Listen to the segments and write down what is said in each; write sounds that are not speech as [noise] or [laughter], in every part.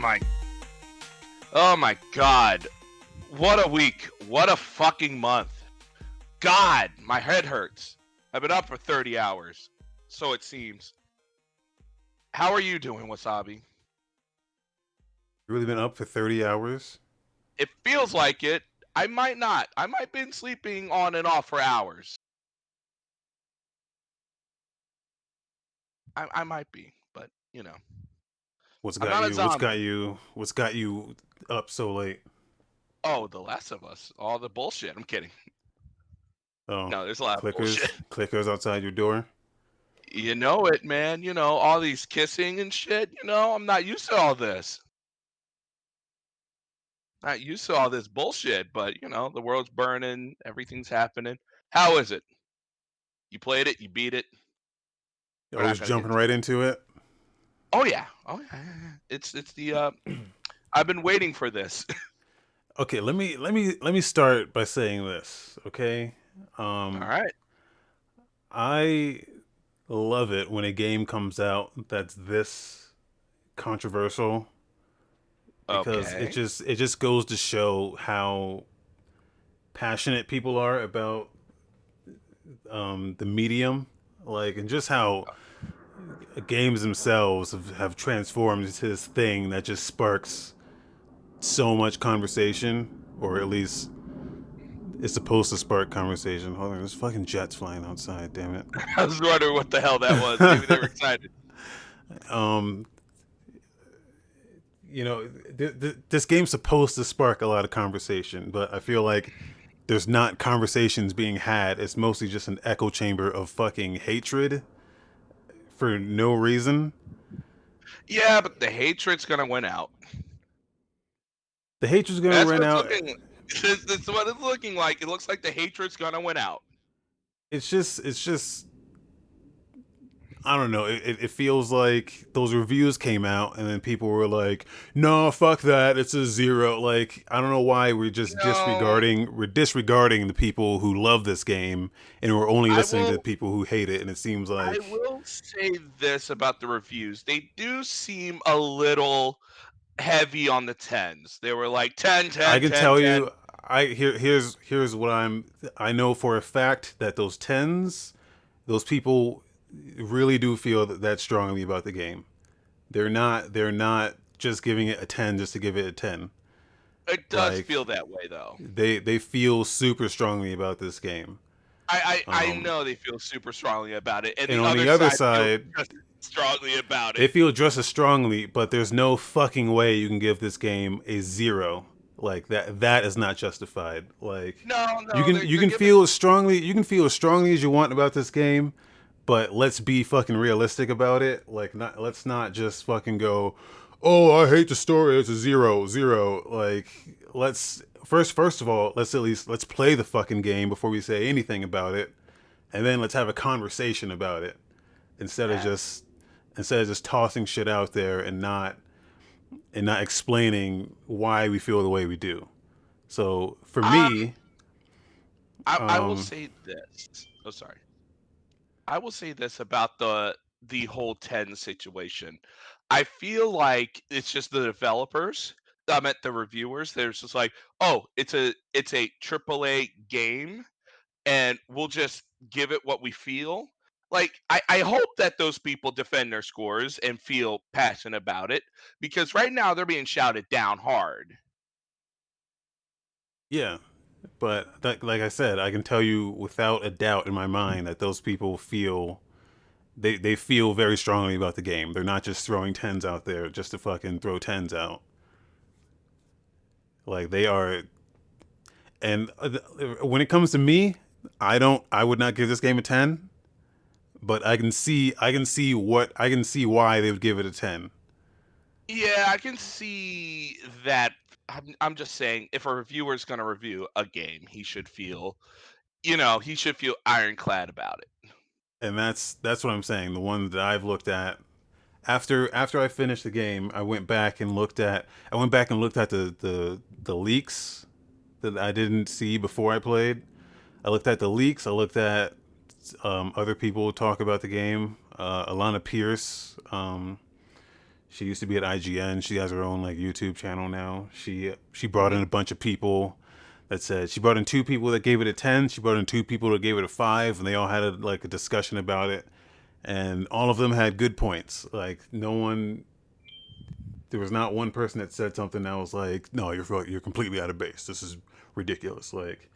my. Oh my god. What a week. What a fucking month. God, my head hurts. I've been up for 30 hours. So it seems. How are you doing, Wasabi? You really been up for 30 hours? It feels like it. I might not. I might have been sleeping on and off for hours. I, I might be, but you know. What's got you? What's got you? What's got you up so late? Oh, The Last of Us. All the bullshit. I'm kidding. Oh, No, there's a lot of clickers, bullshit. [laughs] clickers outside your door. You know it, man. You know, all these kissing and shit. You know, I'm not used to all this. Not used to all this bullshit, but you know, the world's burning, everything's happening. How is it? You played it, you beat it. I was gonna jumping right into it. Oh yeah. Oh yeah. It's it's the uh [clears throat] I've been waiting for this. [laughs] Okay, let me let me let me start by saying this. Okay, um, all right. I love it when a game comes out that's this controversial because Okay. it just it just goes to show how passionate people are about um, the medium, like, and just how games themselves have, have transformed into this thing that just sparks so much conversation, or at least it's supposed to spark conversation. Hold on, there's fucking jets flying outside. Damn it. [laughs] I was wondering what the hell that was. Maybe they were excited. [laughs] um you know th- th- this game's supposed to spark a lot of conversation but i feel like there's not conversations being had it's mostly just an echo chamber of fucking hatred for no reason Yeah, but the hatred's gonna win out. the hatred's gonna That's run out looking [laughs] this, this is what it's looking like. It looks like the hatred's gonna win out. it's just it's just I don't know. It, it, feels like those reviews came out and then people were like, "No, fuck that. It's a zero. Like I don't know why we're just No. disregarding we're disregarding the people who love this game and we're only listening to will- the people who hate it. And it seems like I will say this about the reviews. They do seem a little heavy on the tens. They were like 10, 10, I can 10, tell 10. you, I here here's here's what I'm. I know for a fact that those tens, those people really do feel that, that strongly about the game. They're not. They're not just giving it a ten just to give it a ten. It does like- feel that way though. They they feel super strongly about this game. I I, I Um, know they feel super strongly about it, and, and the on other the other side, side- strongly about it. They feel just as strongly, but there's no fucking way you can give this game a zero. Like that. That is not justified. Like No, no, you can you can giving- feel as strongly you can feel as strongly as you want about this game, but let's be fucking realistic about it. Like not let's not just fucking go, oh I hate the story. It's a zero zero. Like let's first first of all let's at least let's play the fucking game before we say anything about it, and then let's have a conversation about it instead of just instead of just tossing shit out there and not and not explaining why we feel the way we do. So for Um, me. I, I will Um, say this. Oh, sorry. I will say this about the the whole ten situation. I feel like it's just the developers. I meant the reviewers. They're just like, oh, it's a it's a AAA game, and we'll just give it what we feel. Like, I, I hope that those people defend their scores and feel passionate about it because right now they're being shouted down hard. Yeah, but like I said, I can tell you without a doubt in my mind that those people feel they they feel very strongly about the game. They're not just throwing tens out there just to fucking throw tens out. Like they are, and uh, when it comes to me, I don't. I would not give this game a ten, but I can see I can see what I can see why they would give it a ten. Yeah, I can see that. I'm, I'm just saying, if a reviewer's going to review a game, he should feel, you know, he should feel ironclad about it. and that's that's what I'm saying. The one that I've looked at after after I finished the game, I went back and looked at I went back and looked at the the the leaks that I didn't see before I played. I looked at the leaks. I looked at um, other people talk about the game. Uh, Alana Pierce, um, She used to be at IGN. She has her own like YouTube channel now. She she brought in a bunch of people that said she brought in two people that gave it a 10 she brought in two people that gave it a 5 and they all had a, like a discussion about it. And all of them had good points. Like no one there was not one person that said something that was like no you're you're completely out of base. This is ridiculous. Like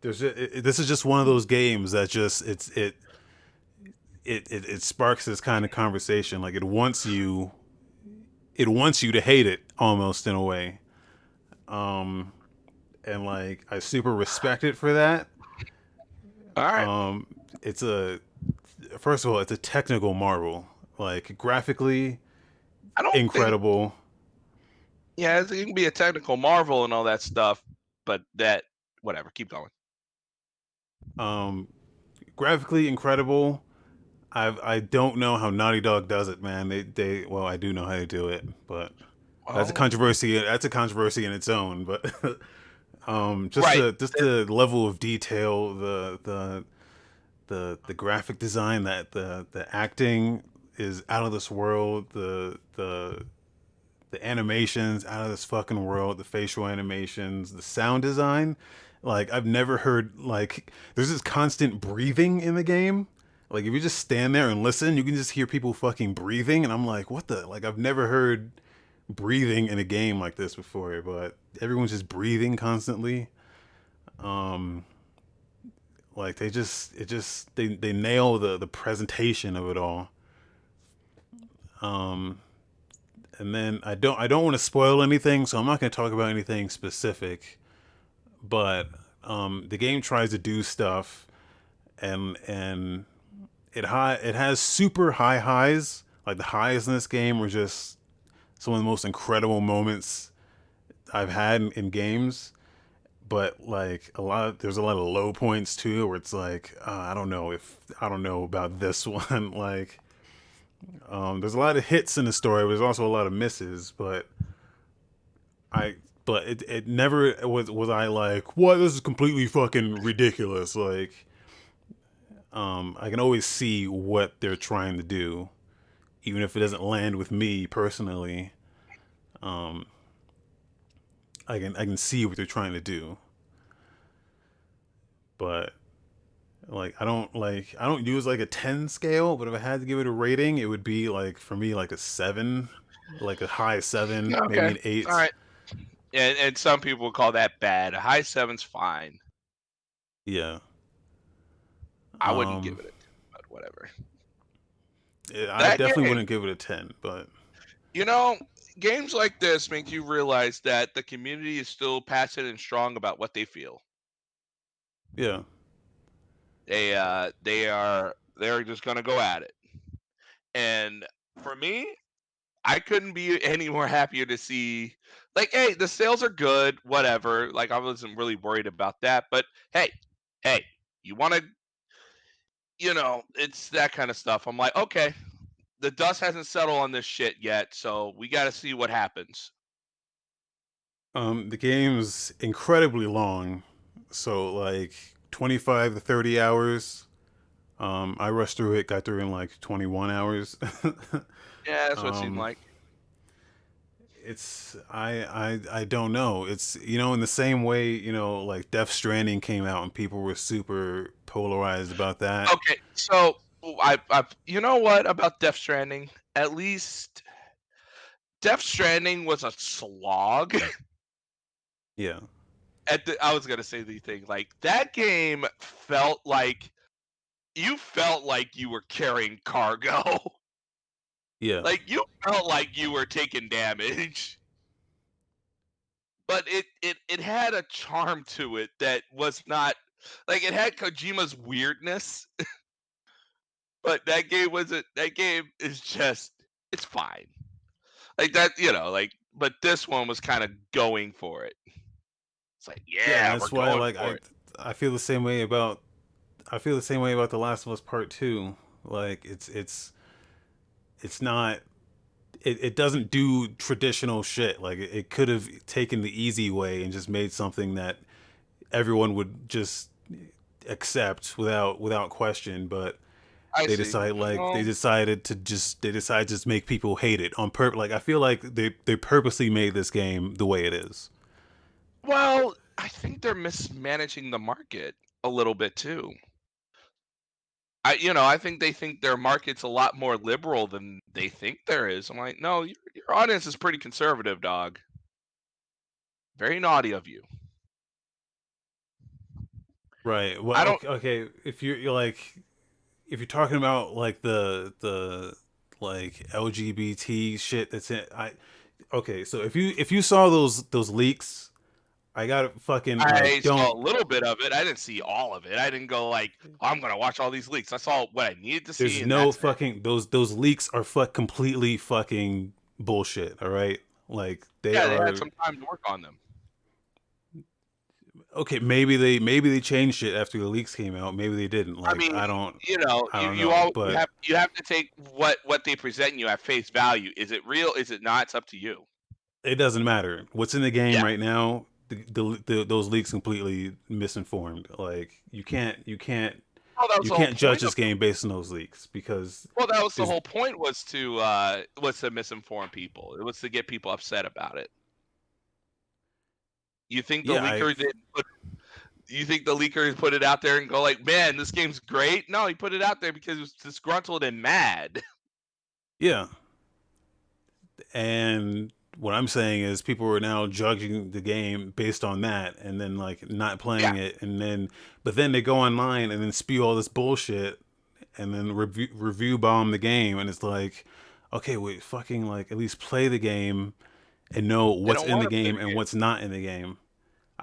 there's it, this is just one of those games that just it's it it, it it sparks this kind of conversation. Like it wants you it wants you to hate it almost in a way um and like I super respect it for that. All right. Um, it's a first of all, it's a technical marvel. Like graphically, I don't incredible. Think, yeah, it can be a technical marvel and all that stuff, but that whatever. Keep going. Um, graphically incredible. I I don't know how Naughty Dog does it, man. They they well, I do know how they do it, but well, that's a controversy. That's a controversy in its own. But [laughs] Um, just right. the just the level of detail, the the the the graphic design, that the the acting is out of this world. The the the animations out of this fucking world. The facial animations, the sound design. Like I've never heard like there's this constant breathing in the game. Like if you just stand there and listen, you can just hear people fucking breathing, and I'm like, what the? Like I've never heard breathing in a game like this before, but everyone's just breathing constantly. Um, like they just it just they they nail the the presentation of it all. Um, and then I don't I don't want to spoil anything, so I'm not going to talk about anything specific. But um, the game tries to do stuff, and and it high it has super high highs. Like the highs in this game were just some of the most incredible moments I've had in, in games. But like a lot, of, there's a lot of low points too, where it's like uh, I don't know if I don't know about this [laughs] one. like, um, there's a lot of hits in the story, but there's also a lot of misses. But I, but it, it never was was I like what this is completely fucking ridiculous. Like, um, I can always see what they're trying to do even if it doesn't land with me personally, um, I can I can see what they're trying to do. But like I don't like I don't use like a 10 scale, but if I had to give it a rating, it would be like for me like a 7, like a high 7, okay. maybe an 8. All right. And and some people call that bad. A high 7's fine. Yeah. I wouldn't um, give it a 10, but whatever. Yeah, I definitely game, wouldn't give it a 10, but you know, games like this make you realize that the community is still passionate and strong about what they feel. Yeah. They uh they are they're just going to go at it. And for me, I couldn't be any more happier to see like hey, the sales are good, whatever. Like I wasn't really worried about that, but hey, hey, you want to you know, it's that kind of stuff. I'm like, okay, the dust hasn't settled on this shit yet, so we got to see what happens. Um, the game's incredibly long, so like 25 to 30 hours. Um, I rushed through it, got through in like 21 hours. [laughs] yeah, that's what um, it seemed um, like it's I I I don't know. It's you know in the same way you know like Death Stranding came out and people were super polarized about that. Okay, so I I you know what about Death Stranding? At least Death Stranding was a slog. [laughs] Yeah. At the, I was gonna say the thing like that game felt like you felt like you were carrying cargo. [laughs] Yeah. Like you felt like you were taking damage. But it, it it had a charm to it that was not like it had Kojima's weirdness. [laughs] but that game wasn't that game is just it's fine. Like that, you know, like but this one was kind of going for it. It's like, yeah, yeah that's why like I it. I feel the same way about I feel the same way about The Last of Us Part 2. Like it's it's it's not it, it doesn't do traditional shit like it, it could have taken the easy way and just made something that everyone would just accept without without question but I they see. decide like Well- they um, decided to just they decided to just make people hate it on purpose. Like I feel like they they purposely made this game the way it is. Well, I think they're mismanaging the market a little bit too. I, you know, I think they think their market's a lot more liberal than they think there is. I'm like, no, your, your audience is pretty conservative, dog. Very naughty of you. Right. Well, I don't- okay. If you're, you're like, if you're talking about like the the like LGBT shit that's in, I okay. So if you if you saw those those leaks, I got fucking I like, saw a don't. little bit of it. I didn't see all of it. I didn't go like, oh, I'm gonna watch all these leaks. I saw what I needed to see. There's no that's it. fucking those those leaks are fuck completely fucking bullshit. All right, like they Yeah, they had some time to work on them. Okay, maybe they maybe they changed it after the leaks came out. Maybe they didn't. Like I, mean, I don't. you know, I you, don't you know, all but- you have you have to take what what they present you at face value. Is it real? Is it not? It's up to you. It doesn't matter. What's in the game Yeah. right now, the, the, the those leaks completely misinformed. Like you can't you can't Well, you can't judge this game based on those leaks because Well, that was the whole point was to uh was to misinform people. It was to get people upset about it. You think the Yeah, I- leaker did put you think the leaker put it out there and go like, man, this game's great? No, he put it out there because he was disgruntled and mad. [laughs] yeah. And what I'm saying is people are now judging the game based on that and then like not playing it and then but then they go online and then spew all this bullshit and then review review bomb the game and it's like okay wait fucking like at least play the game and know what's in the game and game. what's not in the game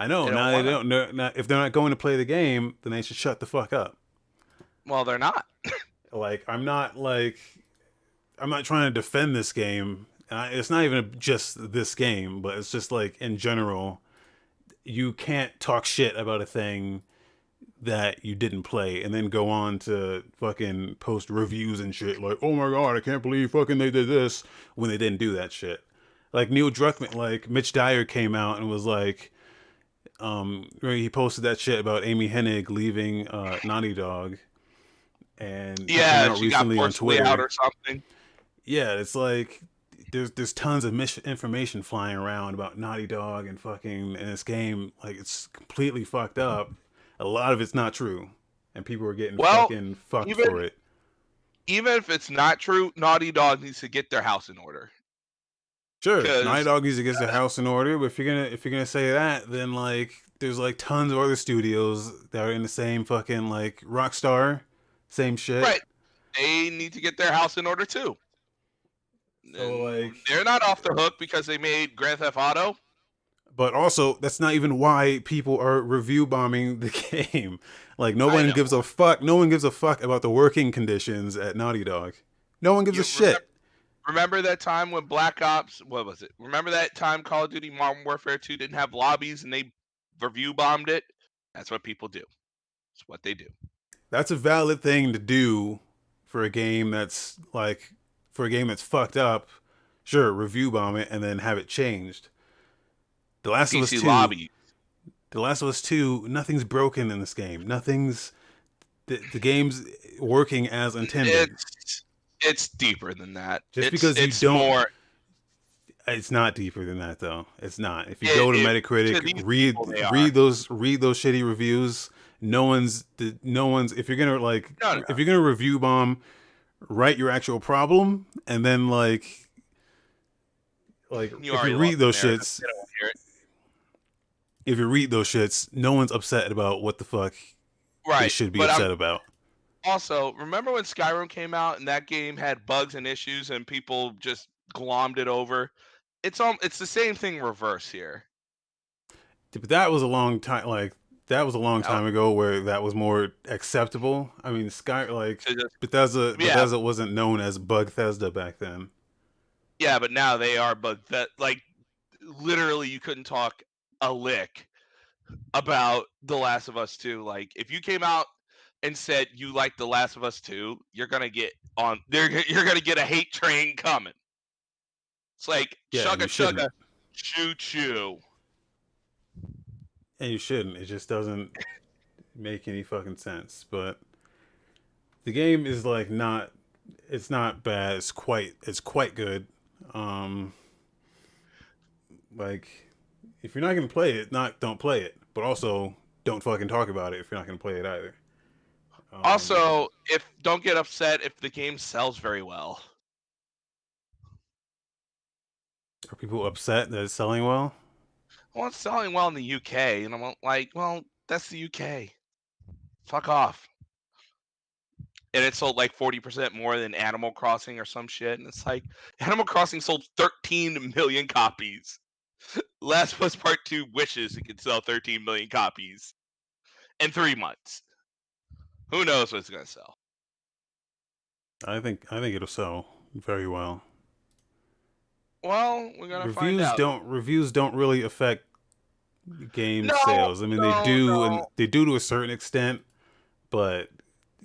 i know They now they don't know now, if they're not going to play the game then they should shut the fuck up. Well, they're not. [laughs] like i'm not like i'm not trying to defend this game I, it's not even just this game but it's just like in general you can't talk shit about a thing that you didn't play and then go on to fucking post reviews and shit like oh my god i can't believe fucking they did this when they didn't do that shit. Like neil druckmann like mitch dyer came out and was like um he posted that shit about amy hennig leaving uh naughty dog and Yeah, she got forcefully out or something. yeah, it's like there's there's tons of misinformation flying around about Naughty Dog and fucking in this game. Like it's completely fucked up. A lot of it's not true, and people are getting Well, fucking fucked even- for it. Even if it's not true, Naughty Dog needs to get their house in order. Sure, Naughty Dog needs to get their house in order. But if you're gonna if you're gonna say that, then like there's like tons of other studios that are in the same fucking like Rockstar, same shit. Right. They need to get their house in order too. So, like- they're not off the hook because they made Grand Theft Auto. But also, that's not even why people are review bombing the [laughs] game. Like, no one gives a fuck. No one gives a fuck about the working conditions at Naughty Dog. No one gives You a shit. Remember that time when Black Ops, what was it? Remember that time Call of Duty Modern Warfare 2 didn't have lobbies and they review bombed it? That's what people do. It's what they do. That's a valid thing to do for a game that's like for a game that's fucked up. Sure, review bomb it and then have it changed. The Last of Us Two. lobby. The Last of Us Two. Nothing's broken in this game. Nothing's. The, the game's working as intended. It's it's deeper than that. Just It's- because you it's don't- more It's not deeper than that, though. It's not. If you It- go to it- Metacritic, these read they are. read those read those shitty reviews. No one's no one's. If you're gonna like, No, no. if you're gonna review bomb, write your actual problem, and then like, like you if you read those shits, They don't wanna hear it. if you read those shits, no one's upset about what the fuck Right. they should be but I'm- upset about. Also, remember when Skyrim came out and that game had bugs and issues and people just glommed it over? It's um, it's the same thing reverse here. But that was a long time. Like that was a long time ago, where that was more acceptable. I mean, Sky like just- Bethesda Yeah. Bethesda wasn't known as Bug Bugthesda back then. yeah, but now they are But that like literally you couldn't talk a lick about The Last of Us 2. Like if you came out and said you like The Last of Us 2, you're gonna get on [laughs] there. You're gonna get a hate train coming. It's like Yeah, chugga, choo choo. And you shouldn't. It just doesn't make any fucking sense. But the game is like not it's not bad. It's quite it's quite good. Um like if you're not gonna play it, not don't play it. But also don't fucking talk about it if you're not gonna play it either. Um, Also, if don't get upset if the game sells very well. are people upset that it's selling well? Well, it's selling well in the UK, and I'm like, well, that's the UK. Fuck off. And it sold like 40% more than Animal Crossing or some shit. And it's like, [laughs] Animal Crossing sold 13 million copies. [laughs] Last Us Part 2 wishes it could sell 13 million copies in three months. Who knows what it's going to sell? I think I think it'll sell very well. Well, we're going to find Reviews don't reviews don't really affect game No, sales. I mean, no, they do and they do to a certain extent, but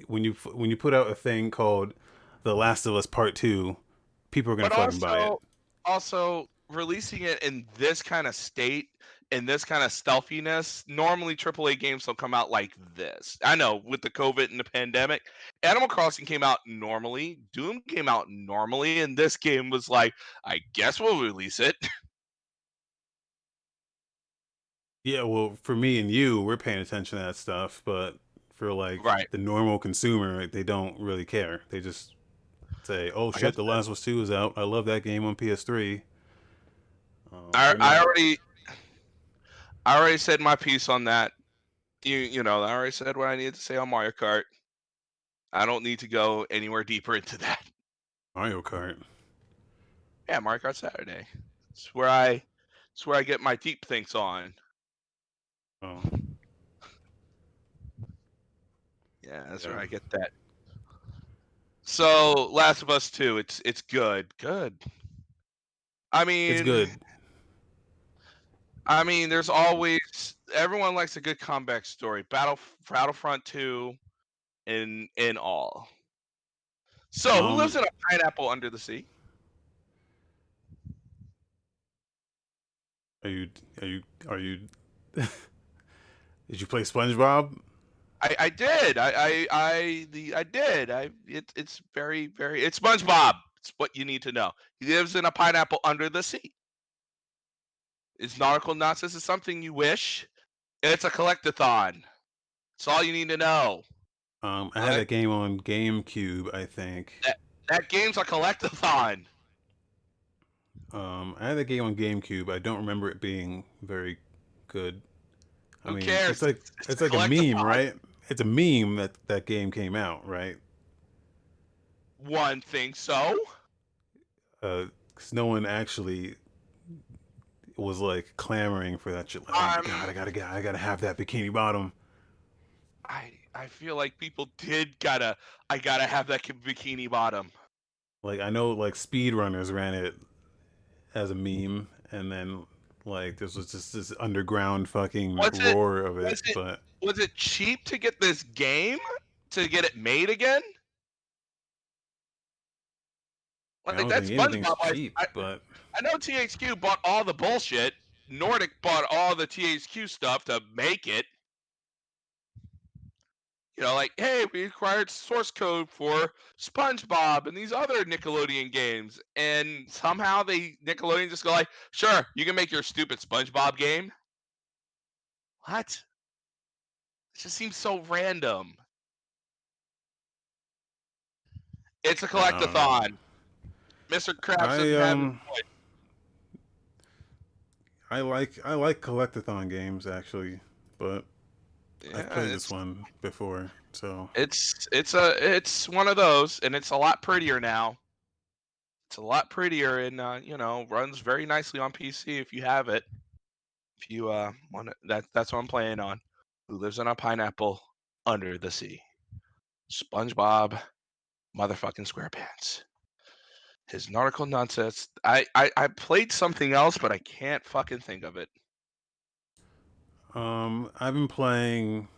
when you when you put out a thing called The Last of Us Part 2, people are but to fucking buy it. also releasing it in this kind of state in this kind of stealthiness normally aaa games don't come out like this i know with the covid and the pandemic animal crossing came out normally doom came out normally and this game was like i guess we'll release it [laughs] Yeah, well, for me and you, we're paying attention to that stuff, but for like Right. the normal consumer, they don't really care. They just say, "Oh shit, The Last of Us Two is out. I love that game on PS3." Um, I, I already i already said my piece on that you you know i already said what i needed to say on mario kart i don't need to go anywhere deeper [laughs] into that Mario Kart. Yeah, Mario Kart Saturday. It's where I it's where I get my deep thinks on. Oh, Yeah, that's where I get that. So Last of Us 2, it's it's good. Good. I mean it's good. I mean, there's always everyone likes a good comeback story. Battle Battlefront 2 in in all. So who Um, lives in a pineapple under the sea? Are you? Are you? Are you? [laughs] Did you play SpongeBob? I, I did. I, I I the I did. I it, it's very very it's SpongeBob. It's what you need to know. He lives in a pineapple under the sea. Is nautical nonsense is something you wish. It's a collectathon. It's all you need to know. Um, I had that game on GameCube, I think. That game's a collectathon. Um, I had a game on GameCube. I don't remember it being very good. I Who mean, cares? it's like It's it's a like a meme, right? It's a meme that that game came out, right? One thing so. Uh, 'cause no one actually was like clamoring for that shit. Like, oh my Um, god, I gotta get, I gotta have that bikini bottom. I I feel like people did gotta I gotta have that bikini bottom. Like I know, like speedrunners ran it as a meme, and then like this was just this underground fucking Was it- roar of it. was it- But Was it cheap to get this game to get it made again? I don't that's think SpongeBob. Cheap. I, but I know THQ bought all the bullshit. Nordic bought all the THQ stuff to make it. You know, like, hey, we acquired source code for SpongeBob and these other Nickelodeon games, and somehow they Nickelodeon just go like, sure, you can make your stupid SpongeBob game. What? It just seems so random. It's a collectathon. Mr. Krabs I um, I like I like collectathon games actually, but Yeah, I've played this one before, so It's it's a it's one of those, and it's a lot prettier now. It's a lot prettier, and uh, you know runs very nicely on PC if you have it. If you uh want that, that's what I'm playing on. Who lives in a pineapple under the sea? SpongeBob, motherfucking SquarePants. His nautical nonsense. I, I I played something else, but I can't fucking think of it. um, I've been playing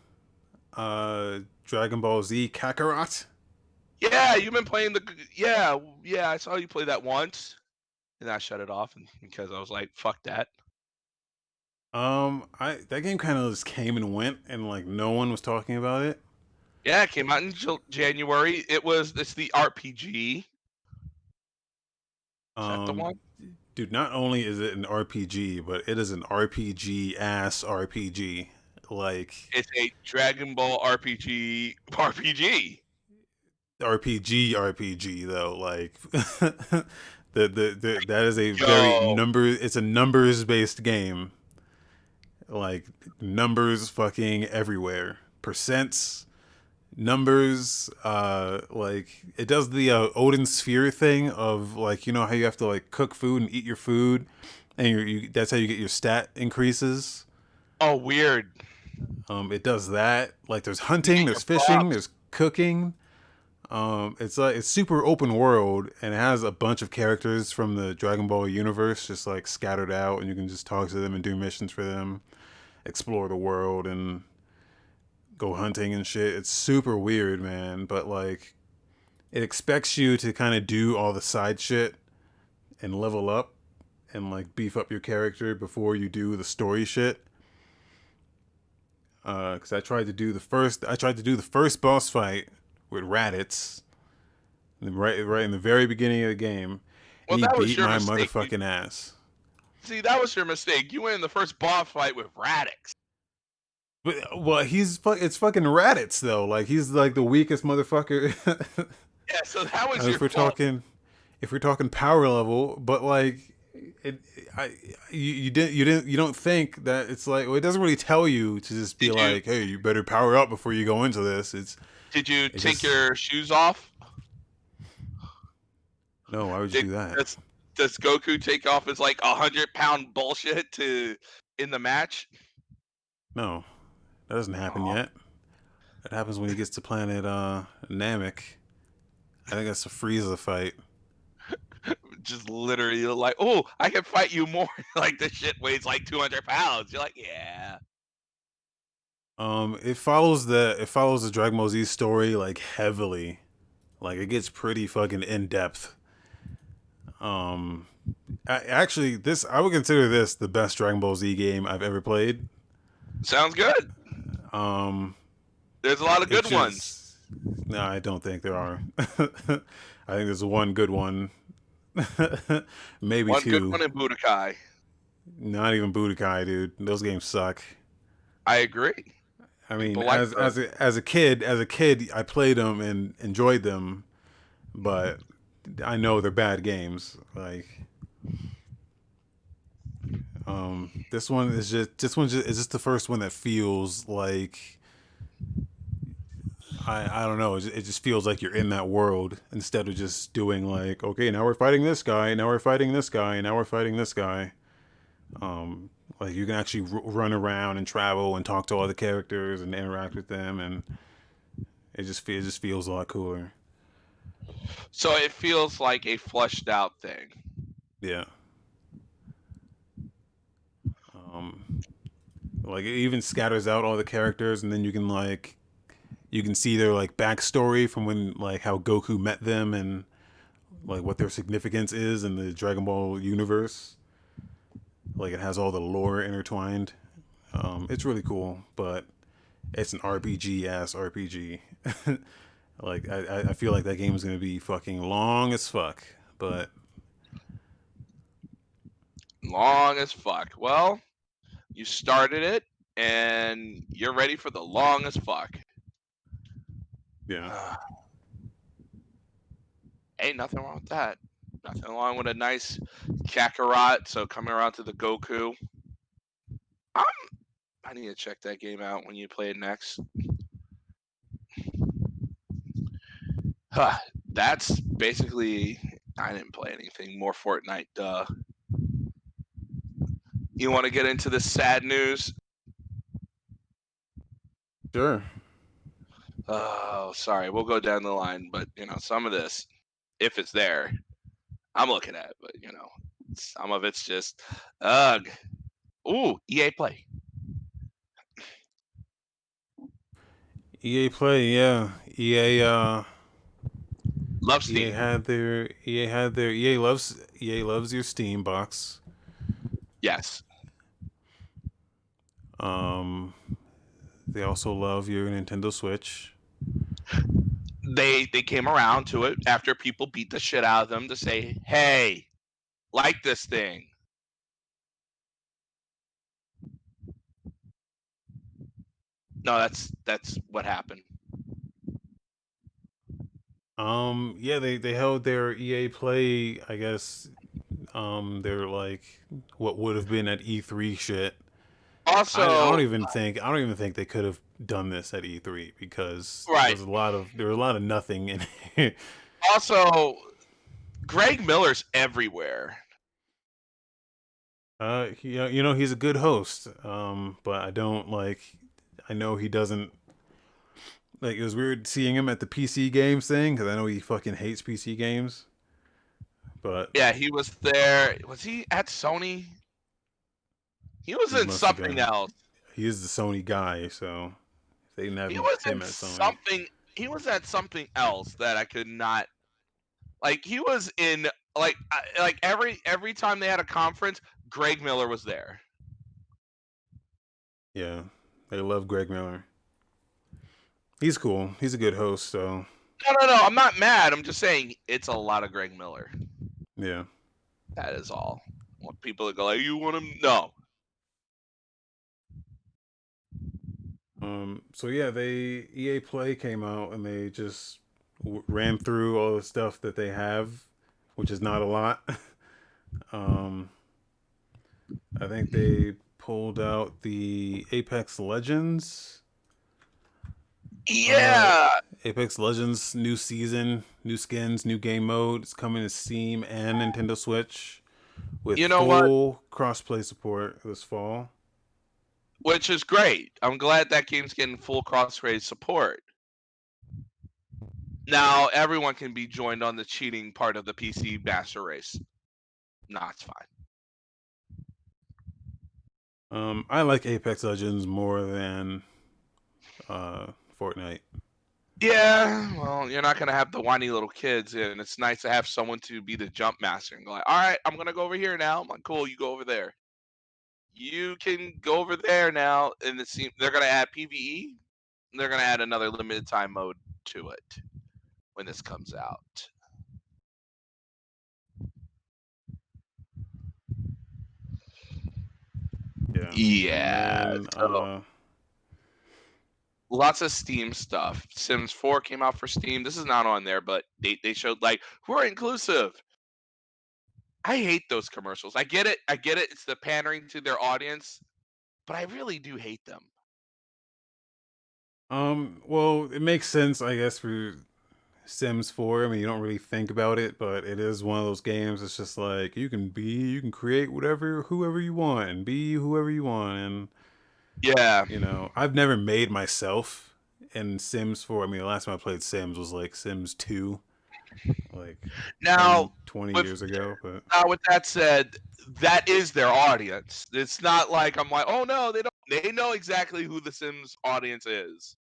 uh Dragon Ball Z Kakarot. Yeah, you've been playing the. Yeah, yeah. I saw you play that once, and I shut it off because I was like, "Fuck that." Um, I that game kind of just came and went, and like no one was talking about it. Yeah, it came out in Jan- January. It was it's the RPG. Is that the Um, one? dude, not only is it an RPG, but it is an RPG ass RPG. Like It's a Dragon Ball RPG [laughs] RPG. RPG RPG though. Like [laughs] the, the the that is a very Yo. number. It's a numbers based game. Like numbers fucking everywhere. Percents, numbers. Uh, like it does the uh, Odin sphere thing of like you know how you have to like cook food and eat your food, and you you that's how you get your stat increases. Oh, weird. Um, it does that. Like there's hunting, there's fishing, there's cooking. Um, it's like it's super open world and it has a bunch of characters from the Dragon Ball universe just like scattered out, and you can just talk to them and do missions for them, explore the world and go hunting and shit. It's super weird, man. But like, it expects you to kind of do all the side shit and level up and like beef up your character before you do the story shit uh, because I tried to do the first. I tried to do the first boss fight with Raditz, right, right in the very beginning of the game. Well, he beat my mistake. Motherfucking ass. See, that was your mistake. You went in the first boss fight with Raditz. But well, he's fu- it's fucking Raditz though. Like he's like the weakest motherfucker. Yeah, so that was [laughs] if we're fault. talking, if we're talking power level, but like. It, I, you, you didn't, you didn't, you don't think that it's like, well, it doesn't really tell you to just be Did you- like, hey, you better power up before you go into this. It's Did you take just- your shoes off? no, why would you Did- do that? Does, does Goku take off his like a hundred pound bullshit to in the match? No, that doesn't happen Aw. yet. That happens when he gets to planet uh Namek. I think that's a Frieza fight. [laughs] Just literally like, oh, I can fight you more. [laughs] like this shit weighs like two hundred pounds. You're like, yeah. Um, it follows the it follows the Dragon Ball Z story like heavily, like it gets pretty fucking in depth. Um, I, actually, this I would consider this the best Dragon Ball Z game I've ever played. Sounds good. Um, There's a lot of good ones. No, I don't think there are. [laughs] I think there's one good one, [laughs] maybe One two. good one in Budokai. Not even Budokai, dude. Those games suck. I agree. I mean, like as as a, as a kid, as a kid, I played them and enjoyed them, but I know they're bad games. Like, um, this one is just this one just, is just the first one that feels like I I don't know. It just, it just feels like you're in that world instead of just doing like, okay, now we're fighting this guy, now we're fighting this guy, now we're fighting this guy. Um, like you can actually r- run around and travel and talk to all the characters and interact with them, and it just it just feels a lot cooler. So it feels like a fleshed out thing. Yeah. Um, like it even scatters out all the characters, and then you can like, you can see their like backstory from when like how Goku met them and like what their significance is in the Dragon Ball universe. Like it has all the lore intertwined. Um, it's really cool, but it's an RPG ass RPG. [laughs] like I, I- feel like that game is gonna be fucking long as fuck, but Long as fuck. Well, you started it and you're ready for the long as fuck. yeah. Ain't nothing wrong with that. Nothing wrong with a nice Kakarot. So coming around to the Goku. I'm, I need to check that game out when you play it next. Huh, [sighs] that's basically. I didn't play anything more Fortnite. Duh. You want to get into the sad news? Sure. Oh, sorry. We'll go down the line, but you know, some of this, if it's there, I'm looking at. But you know, some of it's just, ugh. Ooh, EA Play. EA Play, yeah. EA uh Love EA had their EA had their EA loves EA loves your Steam box. Yes. Um they also love your Nintendo Switch. they they came around to it after people beat the shit out of them to say, "Hey, like this thing." No, that's that's what happened. Um, yeah, they they held their EA Play, I guess. Um, they're like what would have been at E3 shit. Also, I, I don't even think I don't even think they could have done this at E3 because Right. there's a lot of there was a lot of nothing in here. [laughs] also, Greg Miller's everywhere. Uh, you know, you know he's a good host. Um, but I don't like. I know he doesn't. Like it was weird seeing him at the PC games thing because I know he fucking hates PC games. But Yeah, he was there. Was he at Sony? He was He in something been. else. he is the Sony guy, so they didn't have He was him in at Sony. something. He was at something else that I could not. Like he was in like I- like every every time they had a conference, Greg Miller was there. Yeah, they love Greg Miller. He's cool. He's a good host. So No, no, no. I'm not mad. I'm just saying it's a lot of Greg Miller. yeah. That is all. Want people to go like, you want him? No. Um. So yeah, they EA Play came out and they just w- ran through all the stuff that they have, which is not a lot. [laughs] um. I think they pulled out the Apex Legends. Yeah. Apex Legends new season, new skins, new game mode. It's coming to Steam and Nintendo Switch with You know what? full crossplay support this fall. Which is great. I'm glad that game's getting full cross-grade support. Now everyone can be joined on the cheating part of the PC master race. Nah, it's fine. Um, I like Apex Legends more than uh, Fortnite. Yeah, well, you're not gonna have the whiny little kids, and it's nice to have someone to be the jump master and go like, "All right, I'm gonna go over here now." I'm like, "Cool, you go over there." You can go over there now, and it seems they're gonna add PVE. and They're gonna add another limited time mode to it when this comes out. Yeah. Yeah, And, so- uh, lots of Steam stuff. Sims 4 came out for Steam. This is not on there, but they, they showed like we're inclusive. I hate those commercials. I get it. I get it. It's the pandering to their audience, but I really do hate them. um, well, it makes sense, I guess, for Sims 4. I mean, you don't really think about it, but it is one of those games. It's just like you can be, you can create whatever, whoever you want, and be whoever you want, and Yeah. you know, I've never made myself in Sims 4. I mean, the last time I played Sims was like Sims 2, like Now, 20 with- years ago. But now with that said, that is their audience. It's not like I'm like, oh no, they don't. They know exactly who the Sims audience is.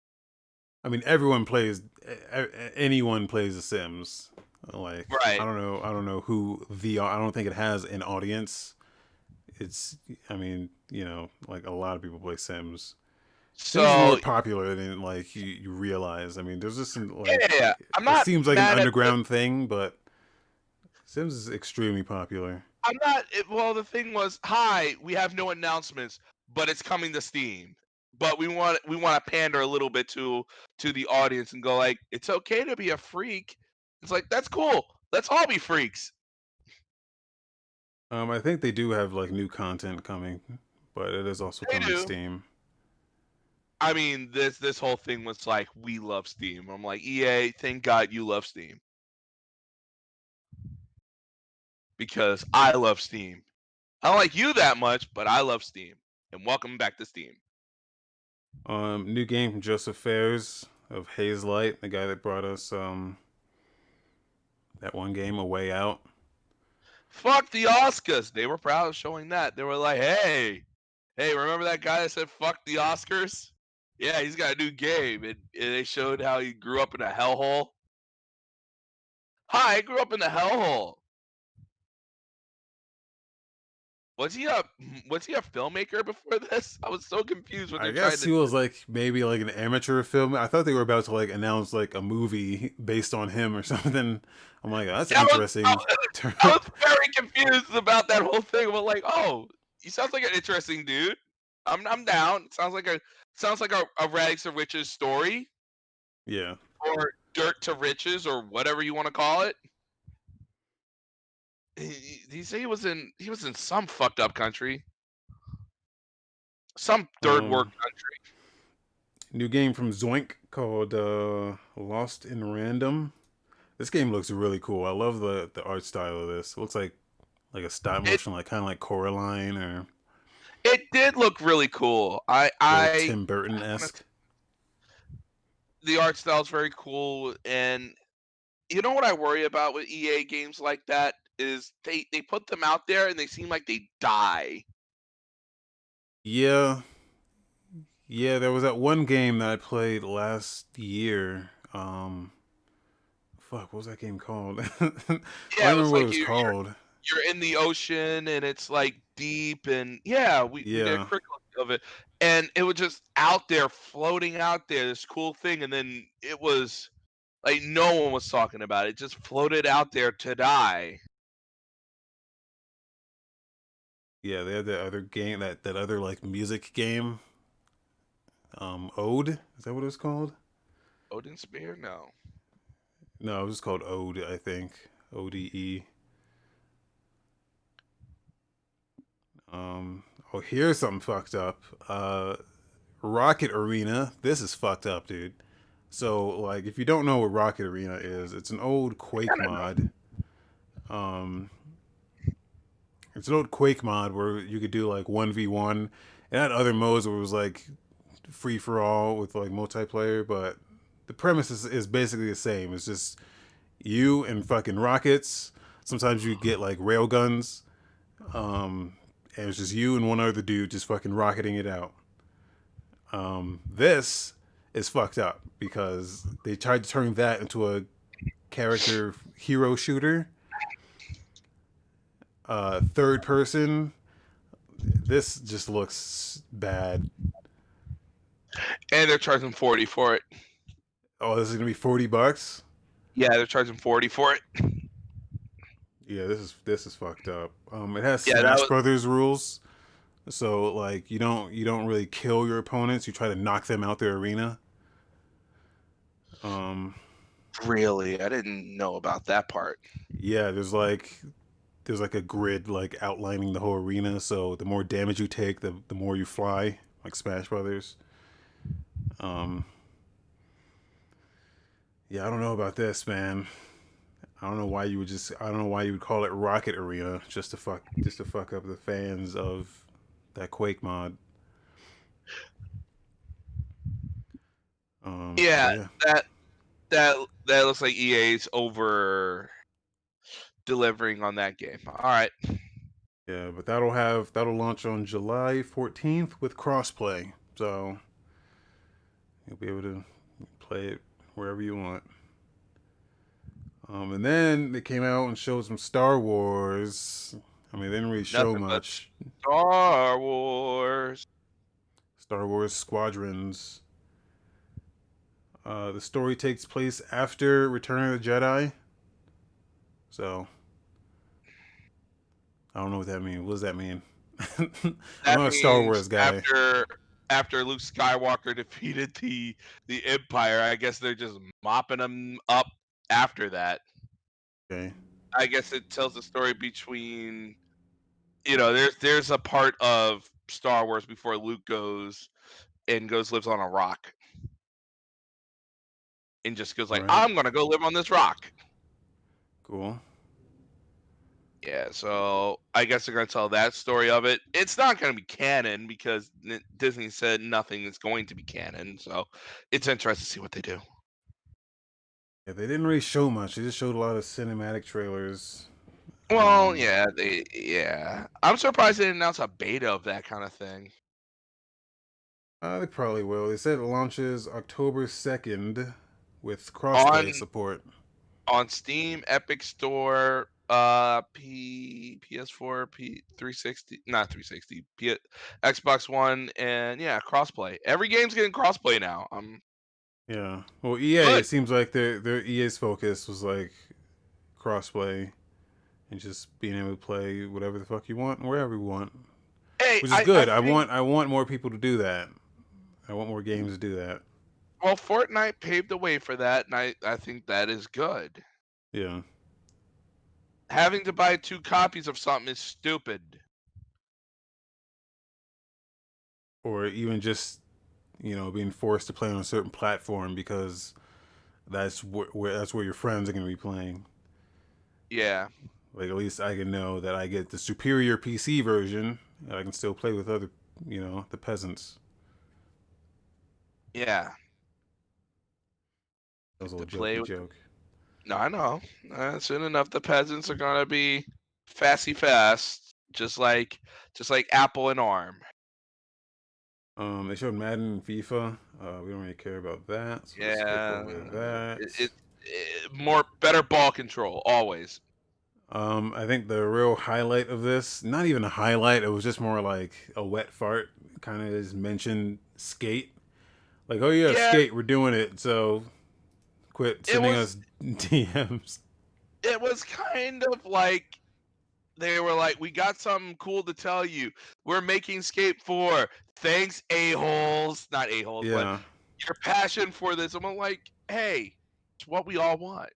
I mean, everyone plays, anyone plays The Sims. Like, Right. I don't know, I don't know who the, I don't think it has an audience. It's, I mean, you know, like a lot of people play Sims. So more popular than like you, you realize. I mean, there's just some, like, Yeah, yeah, I'm it seems like an at the- underground thing, but Sims is extremely popular. I'm not. It, well, the thing was, hi, we have no announcements, but it's coming to Steam. But we want we want to pander a little bit to to the audience and go like, it's okay to be a freak. It's like that's cool. Let's all be freaks. Um, I think they do have like new content coming, but it is also They coming to. Steam. I mean, this this whole thing was like, we love Steam. I'm like, EA, thank God you love Steam. Because I love Steam. I don't like you that much, but I love Steam. And welcome back to Steam. Um, new game from Joseph Fares of Hazelight, the guy that brought us um that one game, A Way Out. fuck the Oscars. They were proud of showing that. They were like, hey, hey, remember that guy that said fuck the Oscars? Yeah, he's got a new game. And, and they showed how he grew up in a hellhole. Hi, I grew up in the hellhole. Was he a [laughs] was he a filmmaker before this? I was so confused when I guess to. he was like maybe like an amateur film. I thought they were about to like announce like a movie based on him or [laughs] something. I'm like, that's That was- interesting. [laughs] I was very confused about that whole thing. But like, oh, he sounds like an interesting dude. I'm I'm down. Sounds like a sounds like a, a rags to riches story yeah. or dirt to riches or whatever you want to call it. He, he say he was in he was in some fucked up country, some third Um, world country. New game from Zoink called uh, Lost in Random. This game looks really cool. I love the the art style of this. It looks like like a stop It- motion, like kind of like Coraline or It did look really cool. I I Tim Burton esque. the art style is very cool and you know what i worry about with ea games like that is they they put them out there and they seem like they die Yeah. Yeah, there was that one game that I played last year. Um fuck, what was that game called? [laughs] I yeah don't it remember what like it was you, you're, called. you're in the ocean and it's like deep and yeah we, we did a Yeah. look of it and it was just out there floating out there this cool thing and then it was like no one was talking about it, it just floated out there to die Yeah, they had that other game that that other like music game. Um Ode, is that what it was called? Odin Sphere no No, it was called Ode, I think. O D E. Um oh here's something fucked up. Uh Rocket Arena. This is fucked up, dude. So like if you don't know what Rocket Arena is, it's an old Quake mod. Um it's an old Quake mod where you could do like 1v1. It had other modes where it was like free for all with like multiplayer, but the premise is, is basically the same. It's just you and fucking rockets. Sometimes you get like rail guns. Um, and it's just you and one other dude just fucking rocketing it out. Um, this is fucked up because they tried to turn that into a character hero shooter. Uh, third person. This just looks bad. and they're charging 40 for it Oh, this is gonna be forty bucks. yeah they're charging 40 for it Yeah, this is this is fucked up. Um, it has Yeah, Smash was- Brothers rules, so like you don't you don't really kill your opponents. You try to knock them out their arena. Um, Really? I didn't know about that part. yeah, there's like there's like a grid like outlining the whole arena. So the more damage you take, the the more you fly, like Smash Brothers. Um, yeah, I don't know about this, man. I don't know why you would just I don't know why you would call it Rocket Arena just to fuck just to fuck up the fans of that Quake mod. Um, so Yeah. That that that looks like EA's over delivering on that game. All right. Yeah, but that'll have that'll launch on July 14th with crossplay. So you'll be able to play it wherever you want. Um, and then they came out and showed some Star Wars. I mean, they didn't really show Nothing much. Star Wars. Star Wars Squadrons. Uh, the story takes place after Return of the Jedi. So, I don't know what that means. What does that mean? [laughs] I'm not a Star Wars guy. After after Luke Skywalker [laughs] defeated the the Empire, I guess they're just mopping them up after that. Okay. I guess it tells the story between you know, there's there's a part of Star Wars before Luke goes and goes lives on a rock. And just goes like, Right. I'm gonna go live on this rock. Cool. Yeah, so I guess they're gonna tell that story of it. It's not gonna be canon because Disney said nothing is going to be canon. So it's interesting to see what they do. Yeah, they didn't really show much. They just showed a lot of cinematic trailers. Well, Um, yeah, they yeah. I'm surprised they didn't announce a beta of that kind of thing. Uh, they probably will. They said it launches October 2nd with crossplay support. On Steam, Epic Store, uh P PS4, P 360, not 360, P, Xbox One, and yeah, crossplay. Every game's getting crossplay now. Um, Yeah. Well, EA. Good. It seems like their their EA's focus was like crossplay and just being able to play whatever the fuck you want and wherever you want, hey, which is good. I, think- want I want more people to do that. I want more games to do that. Well, Fortnite paved the way for that, and I I think that is good. Yeah. Having to buy two copies of something is stupid. Or even just you know being forced to play on a certain platform because that's where, where that's where your friends are going to be playing. Yeah. Like at least I can know that I get the superior PC version. And I can still play with other, you know, the peasants. Yeah. That was a little play jokey with- joke. No, I know. Uh, soon enough, the peasants are gonna be fasty fast, just like just like Apple and ARM. Um, they showed Madden and FIFA. Uh, we don't really care about that. So Yeah, that. It, it, it more better ball control always. Um, I think the real highlight of this, not even a highlight, it was just more like a wet fart. Kind of is mentioned skate. Like, oh yeah, Yeah. skate, we're doing it. So quit sending was- us [laughs] DMs. It was kind of like they were like, "We got something cool to tell you. We're making Skate 4. Thanks, a holes. Not a holes, but your passion for this." I'm like, "Hey, it's what we all want.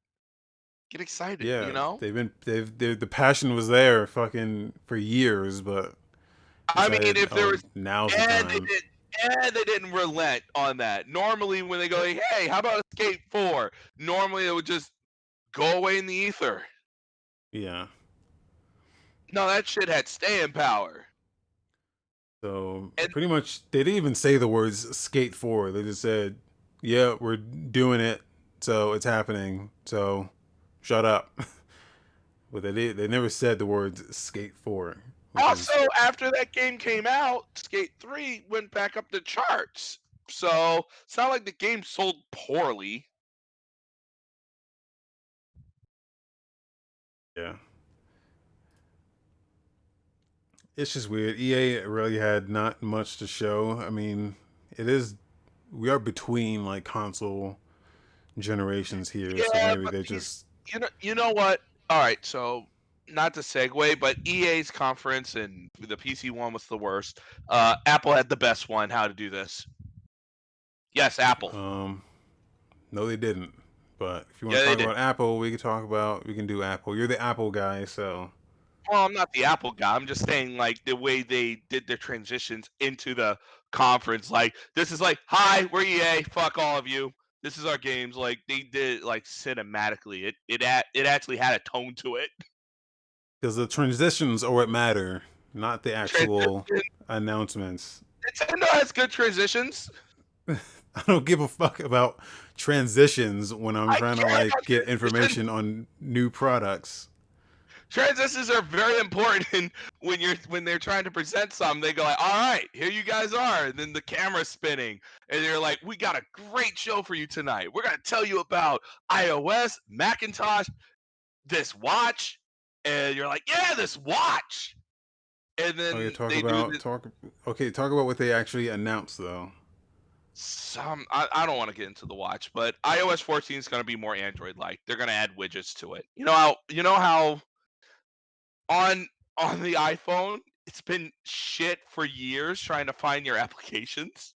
Get excited, Yeah, you know." they've been they've they the passion was there fucking for years, but I mean, if there oh, was now the and they did and they didn't relent on that. Normally, when they go, like, "Hey, how about Skate 4? Normally, it would just go away in the ether. Yeah. No, that shit had staying power. So And- pretty much they didn't even say the words skate four. They just said, Yeah, we're doing it, so it's happening. So shut up. [laughs] but they did they never said the words skate four. which is- Also, after that game came out, Skate 3 went back up the charts. So it's not like the game sold poorly. Yeah. It's just weird. EA really had not much to show. I mean, it is we are between like console generations here, so Yeah, maybe they just You know, you know what? All right, so not to segue, but EA's conference and the PC one was the worst. Uh, Apple had the best one. How to do this? Yes, Apple. um no they didn't. But if you want Yeah, to talk about Apple, we can talk about we can do Apple. You're the Apple guy, so Well, I'm not the Apple guy. I'm just saying, like the way they did their transitions into the conference. Like this is like, hi, we're EA. Fuck all of you. This is our games. Like they did like cinematically. It it a- it actually had a tone to it. because the transitions are what matter, not the actual announcements. Nintendo has good transitions. [laughs] I don't give a fuck about transitions when I'm I trying to like get information on new products. Transitions are very important [laughs] when you're when they're trying to present something. They go like, "All right, here you guys are," and then the camera's spinning, and they're like, "We got a great show for you tonight. We're gonna tell you about iOS, Macintosh, this watch," and you're like, "Yeah, this watch." And then you talk they do about this, talk. Okay, talk about what they actually announced though. some. I, I don't want to get into the watch, but iOS 14 is gonna be more Android-like. They're gonna add widgets to it. You know how you know how on on the iPhone, it's been shit for years trying to find your applications.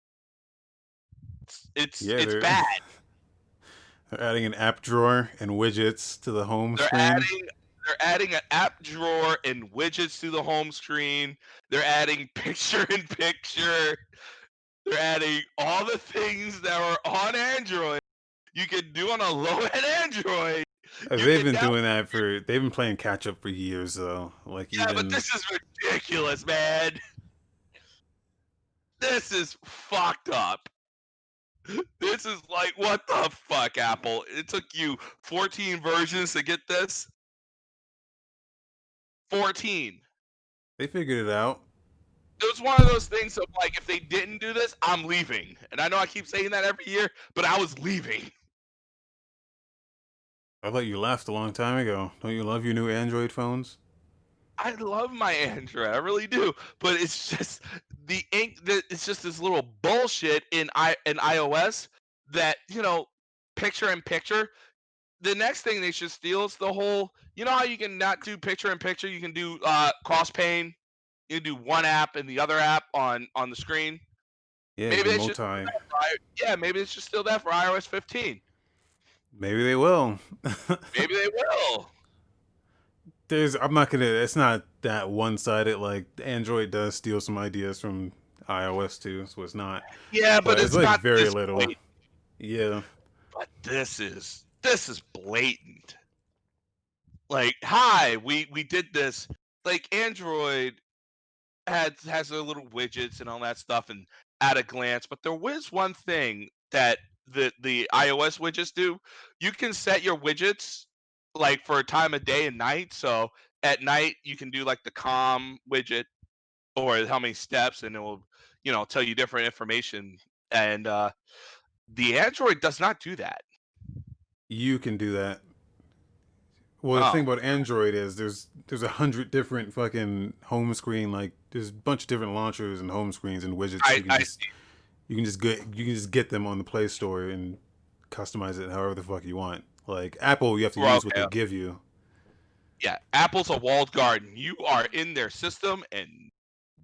It's it's, Yeah, it's they're- bad. [laughs] They're adding an app drawer and widgets to the home They're screen. adding they're adding an app drawer and widgets to the home screen. They're adding [laughs] picture in picture. They're adding all the things that were on Android you can do on a low end [laughs] Android. They've been down- doing that for. They've been playing catch up for years though. Like Yeah, even but this is ridiculous, man. This is fucked up. This is like what the fuck, Apple? It took you 14 versions to get this. 14. they figured it out. It was one of those things of like, if they didn't do this, I'm leaving. And I know I keep saying that every year, but I was leaving. [laughs] I thought you left a long time ago. Don't you love your new Android phones? I love my Android, I really do, but it's just the ink. It's just this little bullshit in i in iOS that you know, picture in picture. The next thing they should steal is the whole. You know how you can not do picture in picture, you can do uh, cross pane. You can do one app and the other app on on the screen. Yeah, Maybe should. multi. Yeah, maybe it's just still that for iOS 15. Maybe they will. Maybe they will. There's. I'm not gonna. It's not that one sided. Like Android does steal some ideas from iOS too, so it's not. Yeah, but, But it's, it's like not very little. blatant. Yeah. But this is this is blatant. Like, hi, we we did this. Like Android had has their little widgets and all that stuff, and at a glance. But there was one thing that the the iOS widgets do. You can set your widgets like for a time of day and night. So at night you can do like the calm widget or how many steps, and it will you know tell you different information. And uh, the Android does not do that. You can do that. Well, the Oh, thing about Android is there's there's a hundred different fucking home screen like there's a bunch of different launchers and home screens and widgets. I You can I just see. You can just get you can just get them on the Play Store and customize it however the fuck you want. Like Apple, you have to Well, use what they give you. Yeah, Apple's a walled garden. You are in their system, and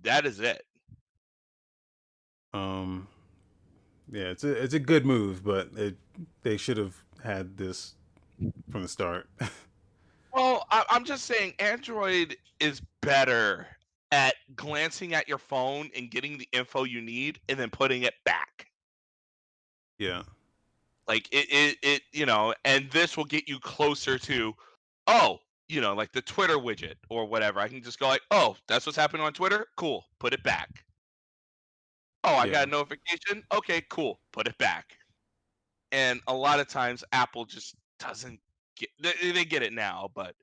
that is it. Um, yeah, it's a it's a good move, but it they should have had this from the start. [laughs] Well, I, I'm just saying, Android is better at glancing at your phone and getting the info you need, and then putting it back. yeah, Like it, it, it, you know, and this will get you closer to, oh, you know, like the Twitter widget or whatever. I can just go like, oh, that's what's happening on Twitter. Cool, put it back. Oh, I yeah, got a notification. Okay, cool, put it back. And a lot of times, Apple just doesn't get. They, they get it now, but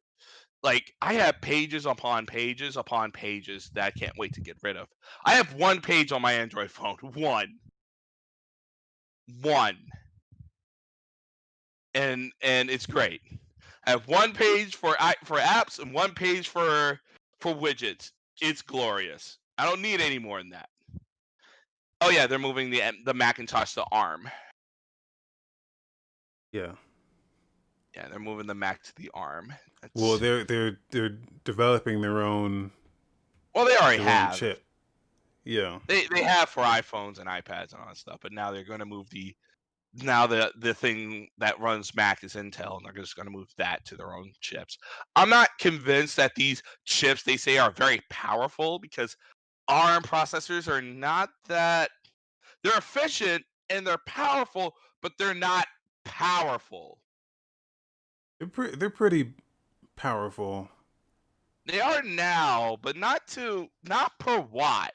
like I have pages upon pages upon pages that I can't wait to get rid of. I have one page on my Android phone. [laughs] One. One. And and it's great. I have one page for for apps and one page for for widgets. It's glorious. I don't need any more than that. Oh yeah, they're moving the the Macintosh to ARM. yeah. Yeah, they're moving the Mac to the ARM. Well, they're they're they're developing their own well, they already have. chip. Yeah, They they have for iPhones and iPads and all that stuff, but now they're going to move the now the the thing that runs Mac is Intel, and they're just going to move that to their own chips. I'm not convinced that these chips they say are very powerful because ARM processors are not that they're efficient and they're powerful, but they're not powerful. They're pre- they're pretty powerful. They are now, but not to not per watt.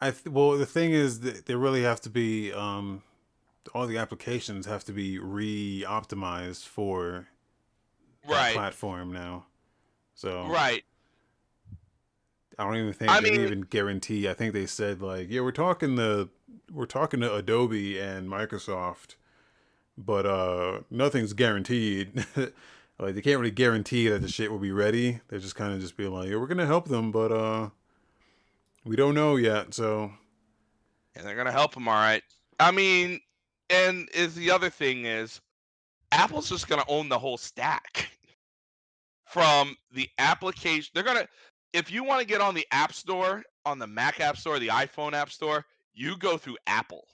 I th- well, the thing is that they really have to be um all the applications have to be re-optimized for that Right. platform now. So Right. I don't even think I they mean, even guarantee. I think they said like, yeah, we're talking to we're talking to Adobe and Microsoft, but uh nothing's guaranteed. [laughs] like they can't really guarantee that the shit will be ready. They're just kind of just being like, yeah, we're gonna help them, but uh we don't know yet. So and they're gonna help them, all right. I mean, and is the other thing is Apple's just gonna own the whole stack from the application. They're gonna if you want to get on the App Store, on the Mac App Store, the iPhone App Store, you go through Apple.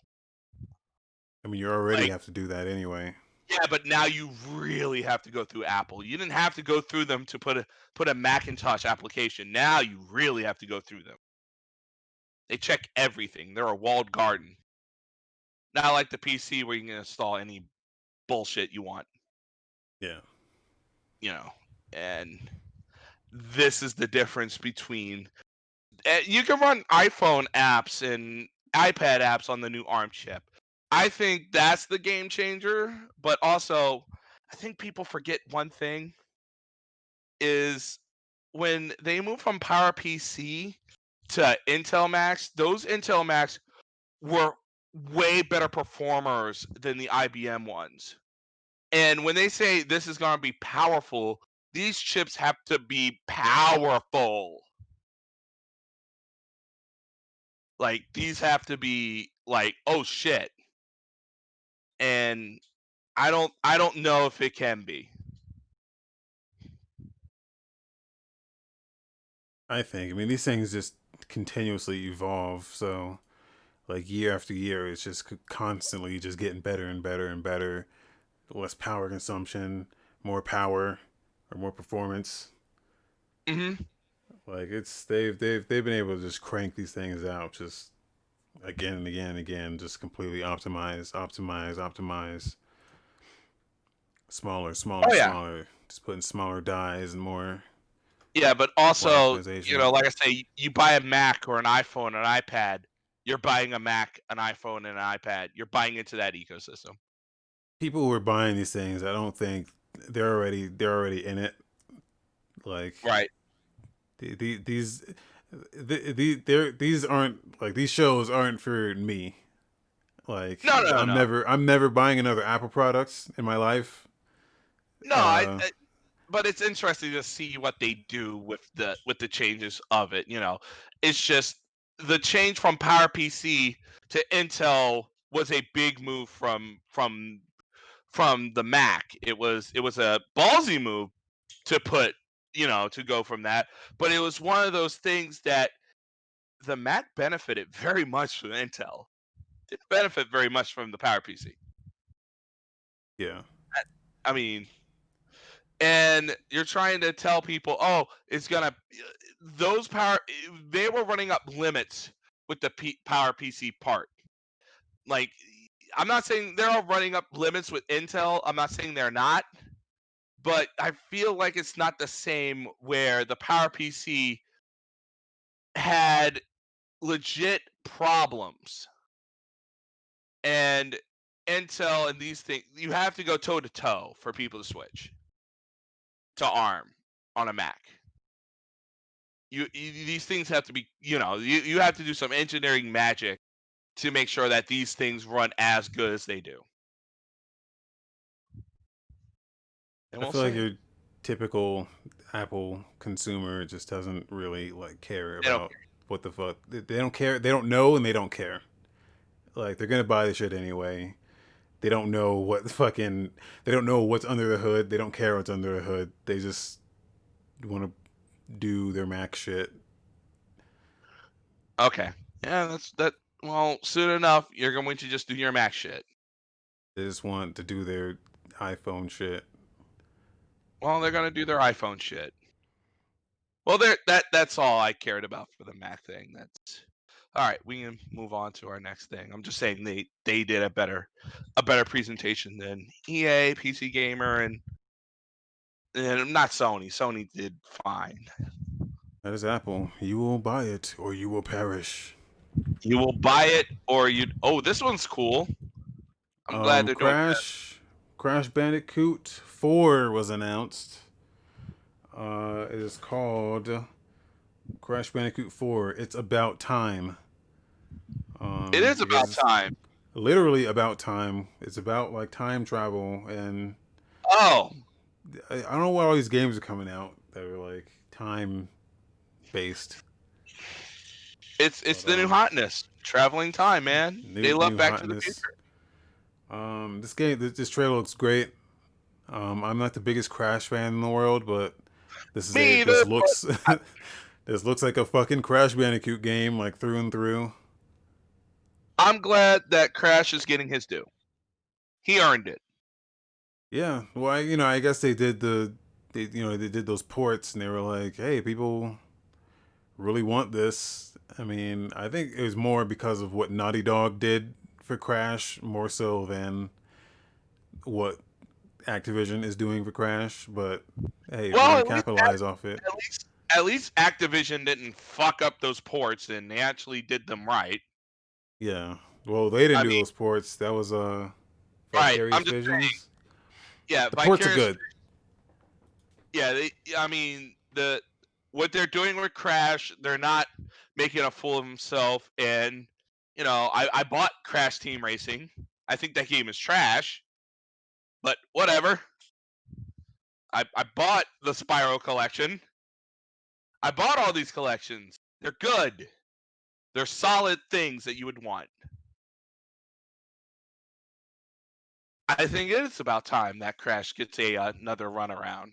I mean, you already Like, have to do that anyway. yeah, but now you really have to go through Apple. You didn't have to go through them to put a put a Macintosh application. Now you really have to go through them. They check everything. They're a walled garden. Not like the PC where you can install any bullshit you want, Yeah. you know. And this is the difference between uh, you can run iPhone apps and iPad apps on the new ARM chip. I think that's the game changer, but also I think people forget one thing is when they move from PowerPC to Intel Macs, those Intel Macs were way better performers than the IBM ones. And when they say this is going to be powerful, these chips have to be powerful. Like these have to be like, oh shit. And I don't I don't know if it can be. I think. I mean, these things just continuously evolve. So, like year after year, it's just constantly just getting better and better and better. Less power consumption, more power, or more performance. Mm-hmm. Like it's they've they've they've been able to just crank these things out just again and again and again, just completely optimize, optimize, optimize. Smaller, smaller, Oh yeah. smaller. Just putting smaller dies and more Yeah, but also, you know, like I say, you buy a Mac or an iPhone an iPad, you're buying a Mac, an iPhone, and an iPad. You're buying into that ecosystem. People who are buying these things, I don't think they're already they're already in it. Like Right. the, the, these the, the these aren't like these shows aren't for me. Like No, no, I'm no. never I'm never buying another Apple products in my life. No, I, Uh, I but it's interesting to see what they do with the with the changes of it, you know. It's just the change from PowerPC to Intel was a big move from from from the Mac. It was it was a ballsy move to put, you know, to go from that, but it was one of those things that the Mac benefited very much from Intel. Didn't benefit very much from the PowerPC. yeah. I mean, and you're trying to tell people, oh, it's gonna uh, those power. They were running up limits with the P, Power PC part. Like, I'm not saying they're all running up limits with Intel. I'm not saying they're not, but I feel like it's not the same where the Power PC had legit problems and Intel and these things, you have to go toe to toe for people to switch to ARM on a Mac. You, you these things have to be, you know, you, you have to do some engineering magic to make sure that these things run as good as they do. And I we'll feel like your typical Apple consumer just doesn't really like care about what the fuck. They they don't care. They don't know and they don't care. Like they're gonna buy the shit anyway. They don't know what the fucking. They don't know what's under the hood. They don't care what's under the hood. They just want to do their Mac shit. Okay. Yeah, that's that. Well, soon enough, you're going to just do your Mac shit. They just want to do their iPhone shit. Well, they're gonna do their iPhone shit. Well, there that that's all I cared about for the Mac thing. That's all right. We can move on to our next thing. I'm just saying they they did a better a better presentation than EA, PC Gamer, and and not Sony. Sony did fine. That is Apple. You will buy it or you will perish. You will buy it or you. Oh, this one's cool. I'm glad Um, they're doing that. Crash Crash Bandicoot 4 was announced. Uh, it is called Crash Bandicoot 4. It's about time. Um, It is about time. Literally about time. It's about like time travel, and Oh, I, I don't know why all these games are coming out that are like time based. it's it's But the new um, hotness. Traveling time, man. new they love Back to the. Future. Um, this game, this, this trailer looks great. Um, I'm not the biggest Crash fan in the world, but this is Me a, this looks [laughs] this looks like a fucking Crash Bandicoot game, like through and through. I'm glad that Crash is getting his due. He earned it. Yeah, well, I, you know, I guess they did the, they, you know, they did those ports, and they were like, hey, people really want this. I mean, I think it was more because of what Naughty Dog did for Crash, more so than what Activision is doing for Crash. But hey, Well, least, capitalize off it, at least at least Activision didn't fuck up those ports and they actually did them right. yeah. Well, they didn't I do mean, those ports. That was uh, right. I'm just saying. Visions. Yeah, The ports are good. Yeah, they, I mean the what they're doing with Crash, they're not making a fool of himself. And you know, I, I bought Crash Team Racing. I think that game is trash, but whatever. I I bought the Spyro collection. I bought all these collections. They're good. They're solid things that you would want. I think it is about time that Crash gets a uh, another run around.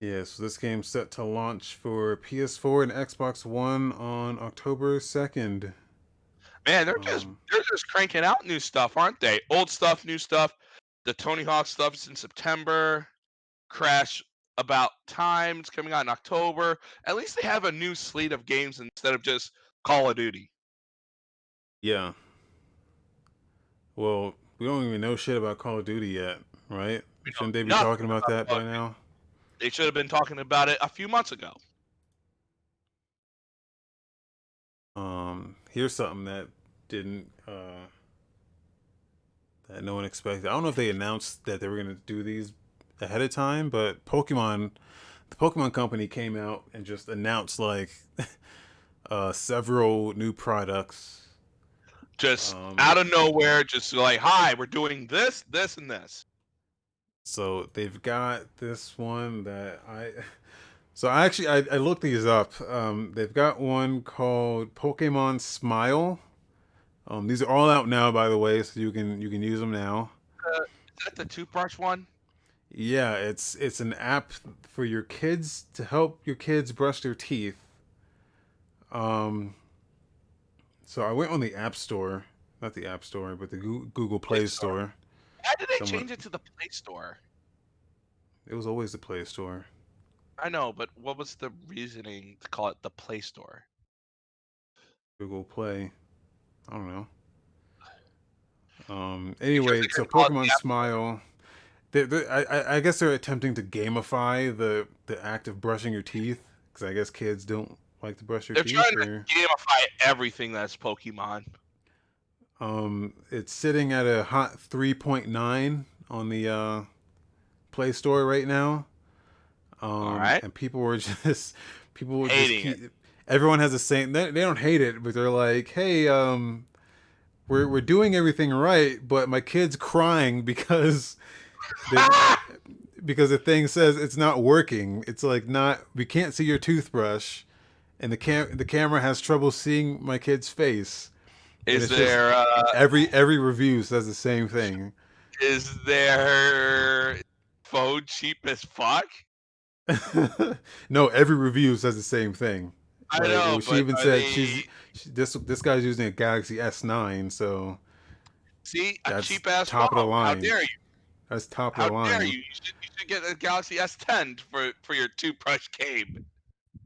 Yeah, so this game's set to launch for PS4 and Xbox One on October 2nd. Man, they're just Um, they're just cranking out new stuff, aren't they? Old stuff, new stuff. The Tony Hawk stuff is in September. Crash About Time coming out in October. At least they have a new slate of games instead of just Call of Duty. yeah. Well, we don't even know shit about Call of Duty yet, right? Shouldn't they be talking about that by now? They should have been talking about it a few months ago. Um, here's something that didn't uh that no one expected. I don't know if they announced that they were gonna do these ahead of time, but Pokemon the Pokemon company came out and just announced like [laughs] uh several new products. Just Um, out of nowhere, just like, hi, we're doing this, this, and this. So they've got this one that I [laughs] so I actually I, I looked these up. Um they've got one called Pokemon Smile. Um these are all out now by the way, so you can you can use them now. Is that the toothbrush one? Yeah, it's it's an app for your kids to help your kids brush their teeth. Um so I went on the App Store, not the App Store, but the Google Play Play Store. Store. Why did they Somewhat. change it to the Play Store? It was always the Play Store. I know, but what was the reasoning to call it the Play Store? Google Play. I don't know. [sighs] Um. Anyway, so couldn't call it the Pokemon Smile. They, they, I, I- guess they're attempting to gamify the the act of brushing your teeth because I guess kids don't like to brush their teeth. They're teeth. trying to gamify everything that's Pokemon. um, it's sitting at a hot three point nine on the uh, Play Store right now. Um, right. And people were [laughs] just people were Hating just keep, everyone has the same. They, they don't hate it, but they're like, hey, um, we're we're doing everything right, but my kid's crying [laughs] because the, [laughs] because the thing says it's not working. It's like not we can't see your toothbrush, and the cam the camera has trouble seeing my kid's face. Is it's just- there uh, Every every review says the same thing. is their phone cheap as fuck? [laughs] no, every review says the same thing. I Like, know, she even said they- she's she, this this guy's using a Galaxy S9, so see a cheap ass top of the phone. How dare you? that's top How of the dare line. you? You should, you should get a Galaxy S10 for for your toothbrush game.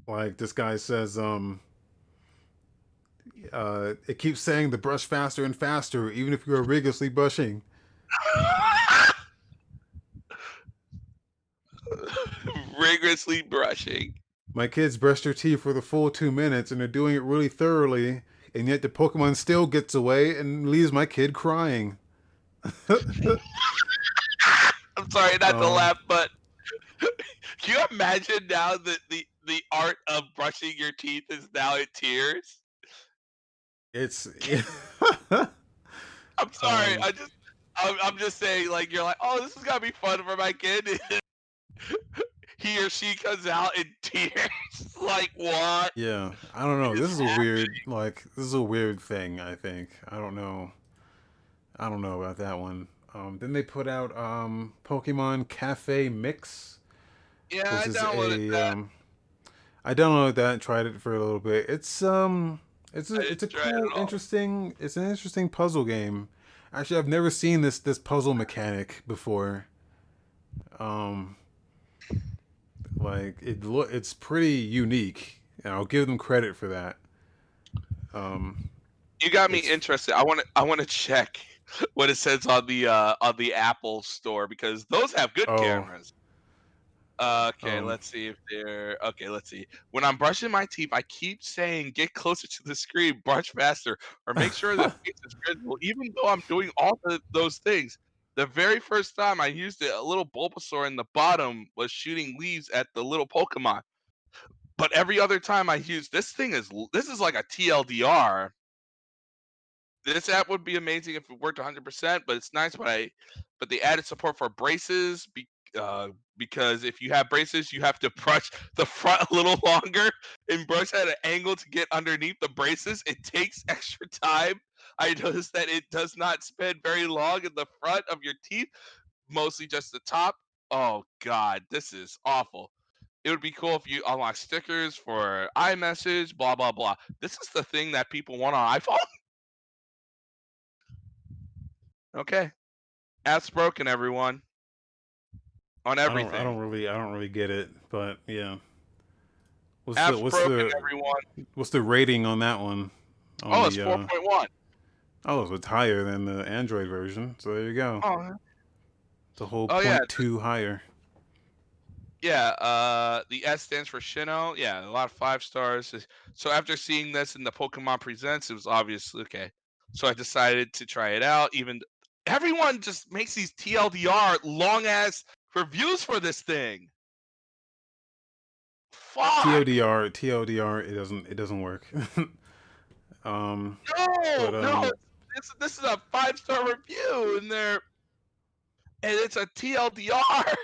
Like this guy says, um, uh, it keeps saying the brush faster and faster, even if you're rigorously brushing. [laughs] [laughs] Rigorously brushing. My kids brush their teeth for the full two minutes, and they're doing it really thoroughly, and yet the Pokemon still gets away and leaves my kid crying. [laughs] I'm sorry not to Um, laugh, but can [laughs] you imagine now that the the art of brushing your teeth is now in tears? It's [laughs] I'm sorry. Um, I just I'm, I'm just saying like you're like, "Oh, this is to be fun for my kid." He or she comes out in [laughs] tears. like, what? yeah. I don't know. It's This is a weird, like, this is a weird thing. I think. I don't know. I don't know about that one. Um, then they put out um, Pokemon Cafe Mix, Yeah, I downloaded a that. um, I downloaded that and tried it for a little bit. It's um, it's a, it's a didn't it cool, interesting. It's an interesting puzzle game. Actually, I've never seen this this puzzle mechanic before. Um, like it look, it's pretty unique, and I'll give them credit for that. Um, You got me it's- interested. I want to I want to check [laughs] what it says on the uh on the Apple store because those have good Oh. cameras. Uh, okay, Um, let's see if they're okay. Let's see. When I'm brushing my teeth, I keep saying, "Get closer to the screen, brush faster, or make sure the [laughs] face is visible." Even though I'm doing all the, those things, the very first time I used it, a little Bulbasaur in the bottom was shooting leaves at the little Pokemon. But every other time I use this thing is this is like a TLDR. This app would be amazing if it worked 100%, but it's nice when I but they added support for braces be, uh, because if you have braces, you have to [laughs] brush the front a little [laughs] longer and brush at an angle to get underneath the braces. It takes [laughs] extra time. I noticed that it does not spend very long in the front of your teeth, mostly just the top. Oh god, this is awful. It would be cool if you unlock stickers for iMessage, blah blah blah. This is the thing that people want on iPhone. [laughs] okay, app's broken, everyone. On I everything. don't, I don't really, I don't really get it, but yeah. What's app's the what's broken, the everyone. what's the rating on that one? On Oh, it's the, four uh, point one. Oh, so it's higher than the Android version. So there you go. Oh, It's a whole Oh, point yeah, two higher. Yeah, uh, the S stands for Shino. Yeah, a lot of five stars. So after seeing this in the Pokemon Presents, it was obvious. Okay, so I decided to try it out. Even everyone just makes these TLDR long ass reviews for this thing. Fuck. TLDR, TODR, it doesn't, it doesn't work. [laughs] um, no, but, no. This this is a five star review, and they're and it's a TLDR. [laughs]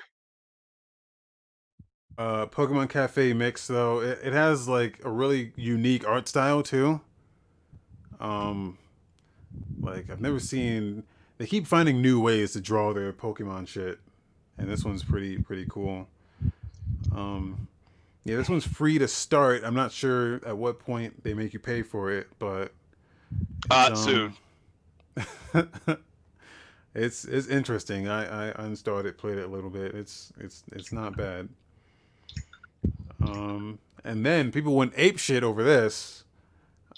uh, Pokemon Cafe Mix though, it, it has like a really unique art style too. Um, like I've never seen. They keep finding new ways to draw their Pokemon shit, and this one's pretty pretty cool. Um, yeah, this one's free to start. I'm not sure at what point they make you pay for it, but Uh, um, soon. [laughs] it's it's interesting. I, I installed it, played it a little bit. It's it's it's not bad. Um, and then people went ape shit over this.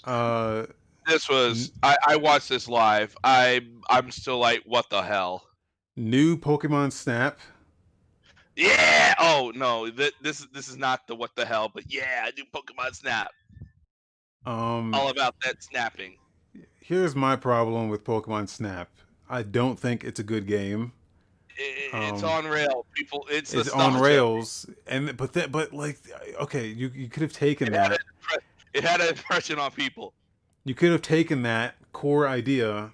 Uh, This was I, I watched this live. I I'm still like, what the hell? new Pokemon Snap. Yeah. Oh no, th- this this is not the what the hell, but yeah, I do Pokemon Snap. Um, All about that snapping. Here's my problem with Pokemon Snap. I don't think it's a good game. It's Um, on rails, People, it's It's on rails, and but that but like okay, you you could have taken It that. impre- it had an impression on people. You could have taken that core idea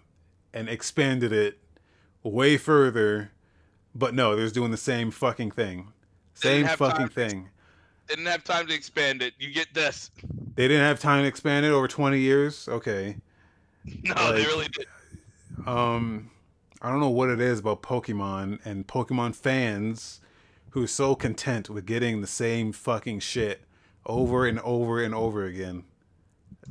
and expanded it way further, but no, they're doing the same fucking thing. Same fucking thing. Didn't have time to expand it. You get this. They didn't have time to expand it over 20 years. Okay. [laughs] No, they really did. Um I don't know what it is about Pokemon and Pokemon fans who are so content with getting the same fucking shit over and over and over again.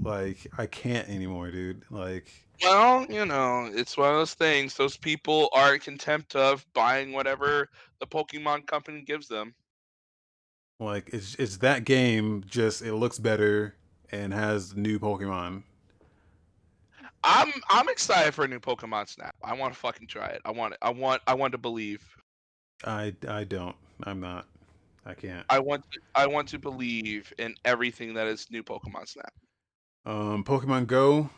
Like I can't anymore, dude. Like Well, you know, it's one of those things. Those people are in contempt of buying whatever the Pokemon company gives them. Like it's it's that game just it looks better and has new Pokemon. I'm I'm excited for a new Pokemon Snap. I want to fucking try it. I want it. I want I want to believe. I I don't. I'm not. I can't. I want to, I want to believe in everything that is new Pokemon Snap. Um Pokemon Go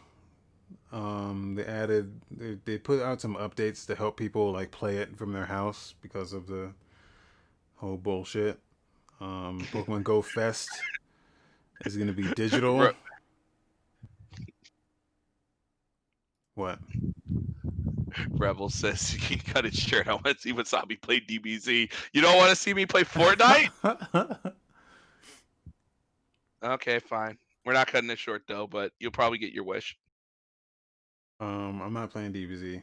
um they added they, they put out some updates to help people like play it from their house because of the whole bullshit. Um Pokemon Go Fest is going to be [laughs] digital. What? Rebel says [laughs] he can cut his shirt. I want to see Wasabi play DBZ. You don't want to see me play Fortnite? [laughs] okay, fine. We're not cutting it short though, but you'll probably get your wish. um I'm not playing DBZ.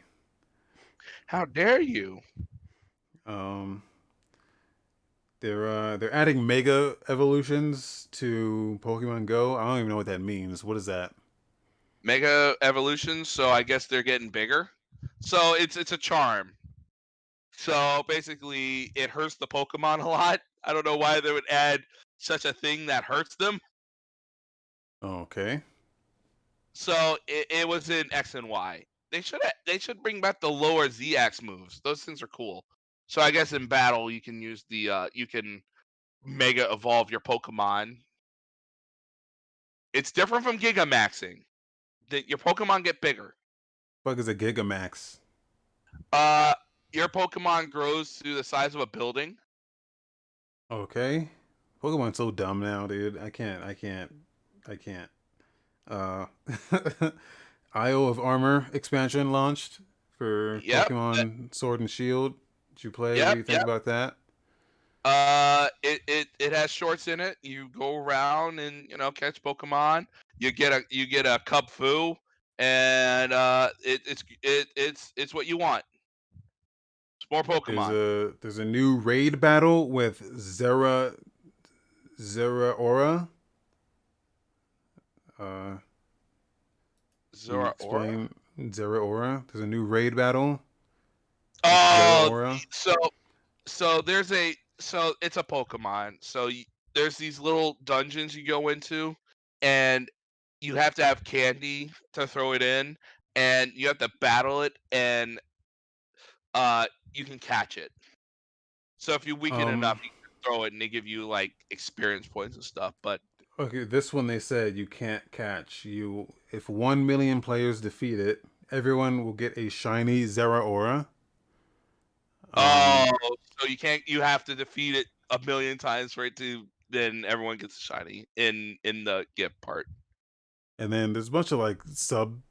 How dare you? Um, they're uh, they're adding mega evolutions to Pokemon Go. I don't even know what that means. What is that? Mega evolutions, so I guess they're getting bigger. So it's it's a charm. So basically, it hurts the Pokemon [laughs] a lot. I don't know why they would add such a thing that hurts them. Okay. So it, it was in X and Y. They should they should bring back the lower Z X moves. Those things are cool. So I guess in battle you can use the uh you can mega evolve your Pokemon. It's different from Gigamaxing. That your Pokemon get bigger. Fuck is a Gigamax? Uh your Pokemon grows to the size of a building. Okay. Pokemon's so dumb now, dude. I can't. I can't. I can't. Uh, [laughs] Isle of Armor expansion launched. for Yep, Pokemon Sword and Shield. Did you play? Yep, what do you think yep. about that? Uh, it, it it has shorts in it. You go around and you know catch Pokemon. You get a you get a Kubfu, and uh, it, it's it it's it's what you want. It's more Pokemon. There's a there's a new raid battle with Zera Zera Aura. Uh, Zora Aura. Zeraora. There's a new raid battle. Oh, so so there's a so it's a Pokemon. So y- there's these little dungeons you go into, and you have to have candy to throw it in, and you have to battle it, and uh, you can catch it. So if you weaken Um, enough, you can throw it, and they give you like experience points and stuff. But Okay, this one they said you can't catch. You if one million players defeat it, everyone will get a shiny Zera Um, oh, so you can't. You have to defeat it a million times for it to. Then everyone gets a shiny in in the gift part. and then there's a bunch of like sub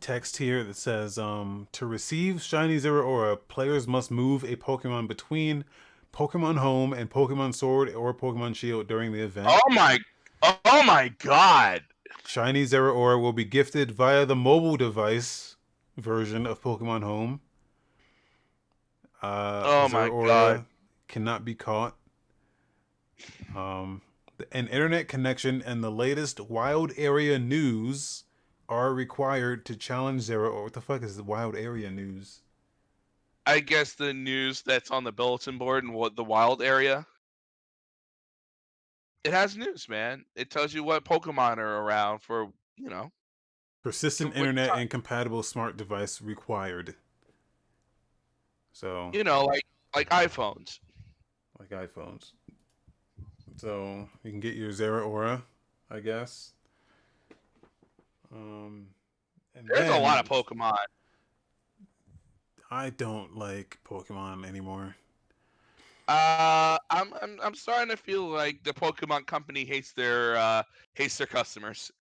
text here that says um to receive shiny Zeraora, players must move a Pokemon between Pokemon Home and Pokemon Sword or Pokemon Shield during the event. Oh my! Oh my God! Shiny Zeraora will be gifted via the mobile device version of Pokemon Home. Uh, Oh my Aura God. cannot be caught. Um, an internet connection and the latest wild area news are required to challenge Aura. What the fuck is the wild area news? I guess the news that's on the bulletin board and what the wild area. It has news, man. It tells you what Pokemon are around for you know. Persistent internet time? and compatible smart device required. So, You know, like like iPhones. like iPhones. So you can get your Zeraora, I guess. Um, and There's a lot of Pokemon. I don't like Pokemon anymore. Uh, I'm I'm I'm starting to feel like the Pokemon company hates their uh hates their customers.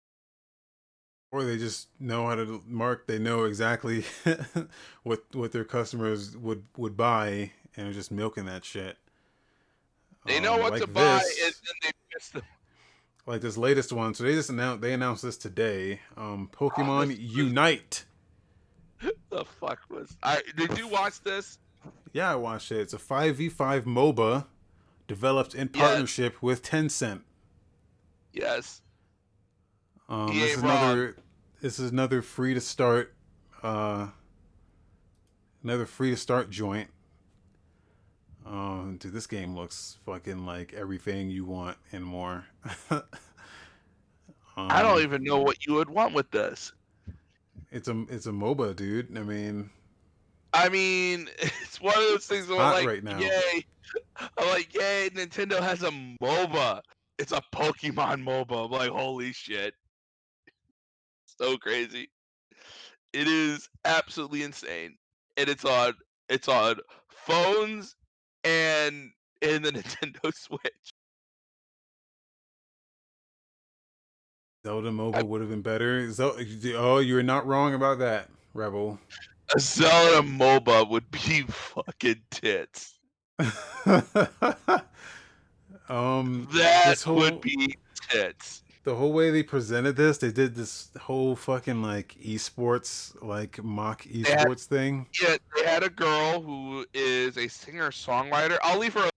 Or they just know how to mark. They know exactly [laughs] what what their customers would would buy, and are just milking that shit. They know Um, what like to buy, this- and then they miss the. [laughs] like this latest one. So they just announced they announced this today. Um, Pokemon this Unite. [laughs] The fuck was? I did you watch this? Yeah, I watched it. It's a five v five MOBA developed in partnership with Tencent. Yes. Um, this is another. This is another free to start. Uh, another free to start joint. Um, dude, this game looks fucking like everything you want and more. um, [laughs] I don't even know what you would want with this. It's a it's a MOBA, dude. I mean, I mean, [laughs] it's one of those things where I'm like, right now. yay! [laughs] I'm like, yay! Nintendo has a MOBA. It's a Pokemon MOBA. I'm like, holy shit! So crazy. It is absolutely insane, and it's on it's on phones and in the [laughs] Nintendo Switch. Zelda MOBA would have been better. Zel- oh, you're not wrong about that, Rebel. A Zelda MOBA would be fucking tits. [laughs] um, That This whole- would be tits. The whole way they presented this, they did this whole fucking like esports, like mock had- esports thing. Yeah, they had a girl who is a singer songwriter. I'll leave her.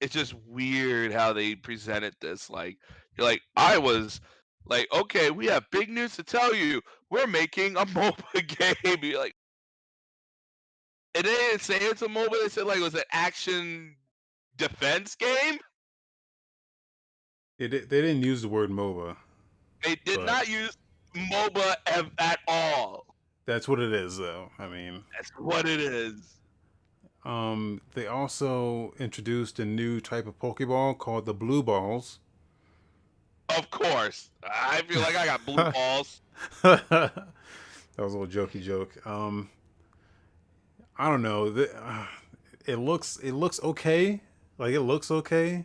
It's just weird how they presented this. Like, you're like, I was like, okay, we have big news to tell you. We're making a [laughs] MOBA game. You're like, and they didn't say it's a MOBA. They said like it was an action defense game. They, they didn't use the word MOBA. They did But- not use MOBA ev- at all. That's what it is, though. I mean, That's what it is. um, they also introduced a new type of Pokeball called the Blue Balls. Of course. I feel like I got blue [laughs] balls. [laughs] that was a little jokey joke. Um, I don't know. Uh, it looks it looks okay. Like it looks okay.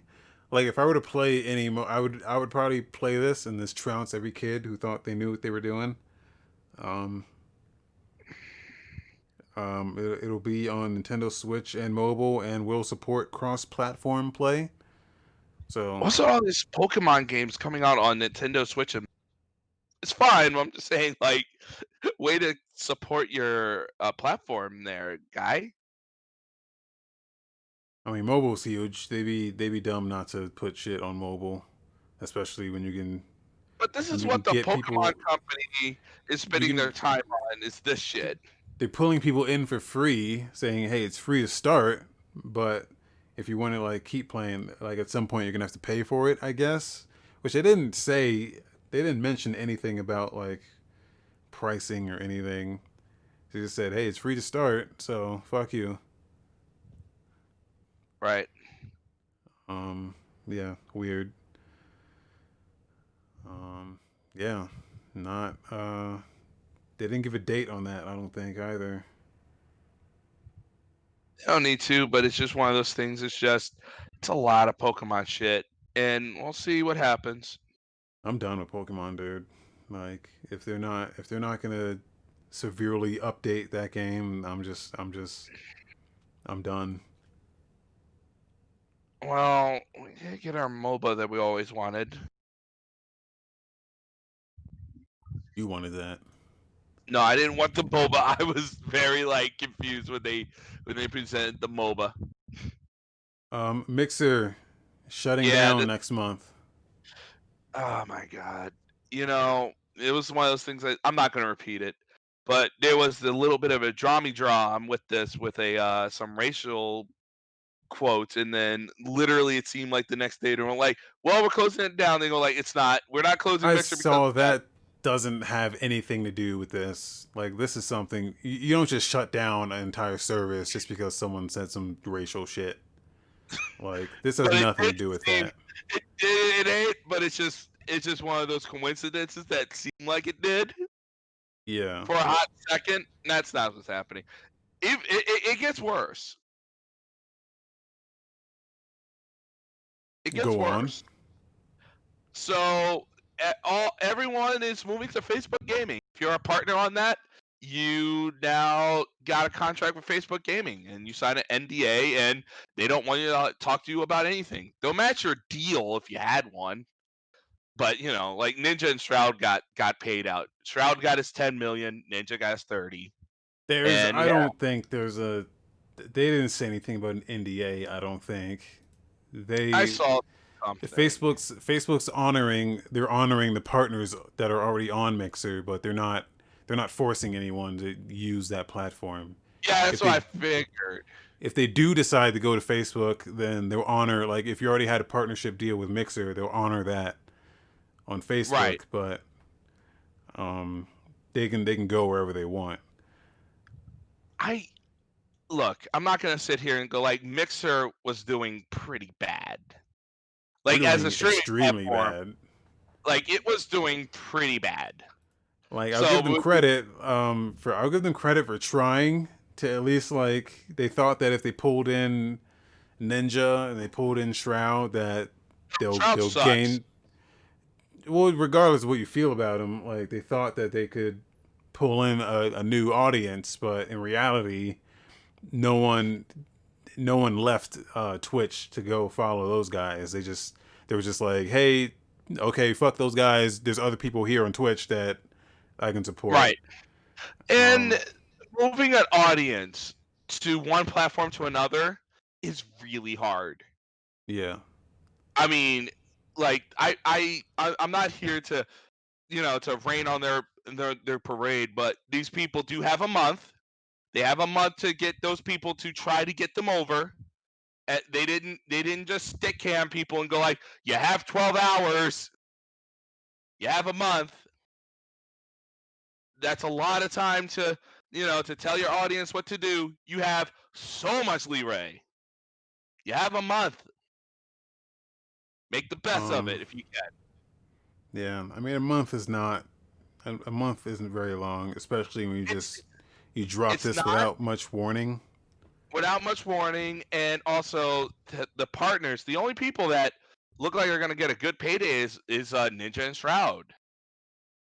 like if I were to play any, I would I would probably play this and this trounce every kid who thought they knew what they were doing. Um, um, it, it'll be on Nintendo Switch and mobile, and will support cross-platform play. So What's all these Pokemon games coming out on Nintendo Switch? And it's fine. I'm just saying, like, [laughs] way to support your uh, platform there, guy. I mean, mobile's huge. They be they be dumb not to put shit on mobile, especially when you can. But this is what the Pokemon people- company is spending can- their time on. Is this shit? They're pulling people in for free, saying, "Hey, it's free to start, but if you want to like keep playing, like at some point you're gonna have to pay for it." I guess, which they didn't say. They didn't mention anything about like pricing or anything. They just said, "Hey, it's free to start, so fuck you." Right. Um, yeah, weird. Um, yeah, not. Uh, they didn't give a date on that. I don't think either. They don't need to, but it's just one of those things. It's just it's a lot of Pokemon shit, and we'll see what happens. I'm done with Pokemon, dude. Like, if they're not, if they're not gonna severely update that game, I'm just, I'm just, I'm done. Well, we did get our MOBA that we always wanted. You wanted that. No, I didn't want the MOBA. [laughs] I was very like confused when they when they presented the MOBA. Um, Mixer shutting Yeah, down the- next month. Oh my god. You know, it was one of those things that I'm not going to repeat it, but there was a little bit of a drammy drum with this with a uh some racial quotes and then literally it seemed like the next day they were like, "Well, we're closing it down." They go like, "It's not. We're not closing I Mixer saw that." doesn't have anything to do with this. Like, this is something you, don't just shut down an entire service just because someone said some racial shit. Like, this [laughs] has it nothing to do with that. It, it, it ain't, but it's just it's just one of those coincidences that seem like it did. Yeah. for a hot second. That's not what's happening. It, it- it gets worse. It gets Go on. worse. So e- all everyone is moving to Facebook Gaming. If you're a partner on that, you now got a contract with Facebook Gaming, and you sign an NDA, and they don't want you to talk to you about anything. They'll match your deal if you had one. But you know, like Ninja and Shroud got got paid out. Shroud got his 10 million, Ninja got his 30. There's, And, I yeah. don't think there's a. They didn't say anything about an NDA. I don't think they. I saw. Facebook's Facebook's honoring. They're honoring the partners that are already on Mixer, but they're not. They're not forcing anyone to use that platform. Yeah, that's if what I figured. If they do decide to go to Facebook, then they'll honor. Like if you already had a partnership deal with Mixer, they'll honor that on Facebook. Right. But um, they can they can go wherever they want. I look, I'm not gonna sit here and go like Mixer was doing pretty bad. Like as a streaming extremely platform, bad. like it was doing pretty bad. Like I'll So, give them credit um for I'll give them credit for trying to at least like they thought that if they pulled in Ninja and they pulled in Shroud that they'll Shroud they'll sucks. gain well regardless of what you feel about them like they thought that they could pull in a, a new audience but in reality no one no one left uh Twitch to go follow those guys they just they were just like hey okay fuck those guys there's other people here on Twitch that I can support Right. And Um, moving an audience to one platform to another is really hard. yeah I mean, like I I I- I'm not here to, you know, to rain on their their their parade, but these people do have a month. They have a month to get those people to try to get them over. They didn't they didn't just Stickam people and go like, you have 12 hours. You have a month. That's a lot of time to, you know, to tell your audience what to do. You have so much leeway. You have a month. Make the best of it Um, if you can. yeah I mean a month is not a, a month isn't very long especially when you just you drop it's this not- without much warning without much warning and also the, the partners the only people that look like they're gonna get a good payday is is uh, Ninja and Shroud.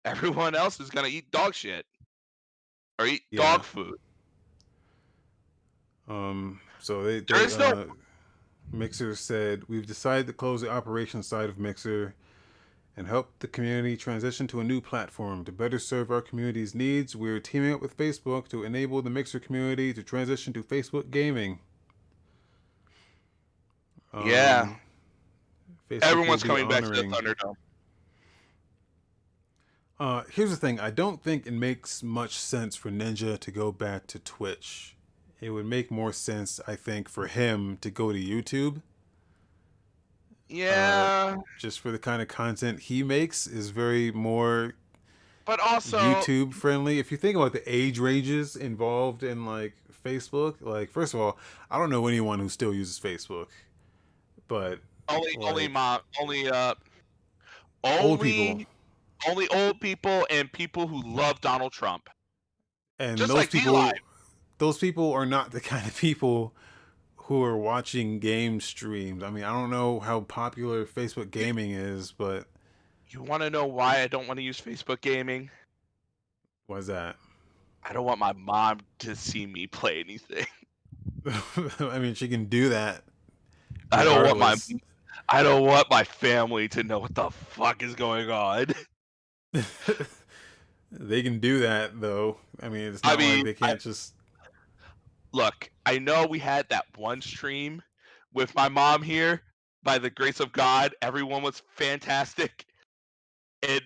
Everyone else is gonna eat dog shit or eat Yeah. dog food. Um, so they, There they is no- uh, Mixer said we've decided to close the operations side of Mixer and help the community transition to a new platform to better serve our community's needs. We're teaming up with Facebook to enable the Mixer community to transition to Facebook gaming. Yeah. Um, Facebook Everyone's coming back to the Thunderdome. Uh, here's the thing. I don't think it makes much sense for Ninja to go back to Twitch. It would make more sense, I think, for him to go to YouTube. Yeah, Just for the kind of content he makes is very more but also YouTube friendly. If you think about the age ranges involved in like Facebook, like first of all, I don't know anyone who still uses Facebook, but only only my only uh old only people only old people and people who love Donald Trump. and Just those like people DLive. those people are not the [laughs] kind of people who are watching game streams. I mean, I don't know how popular Facebook gaming is, but You want to know why I don't want to use Facebook gaming? why's that? I don't want my mom to see me play anything. [laughs] [laughs] I mean, she can do that. I don't want my. I don't want my family to know what the fuck is going on. [laughs] they can do that though. I mean, it's I not mean, like they can't just. Look, I know we had that one stream with my mom here. By the grace of God, everyone was fantastic, and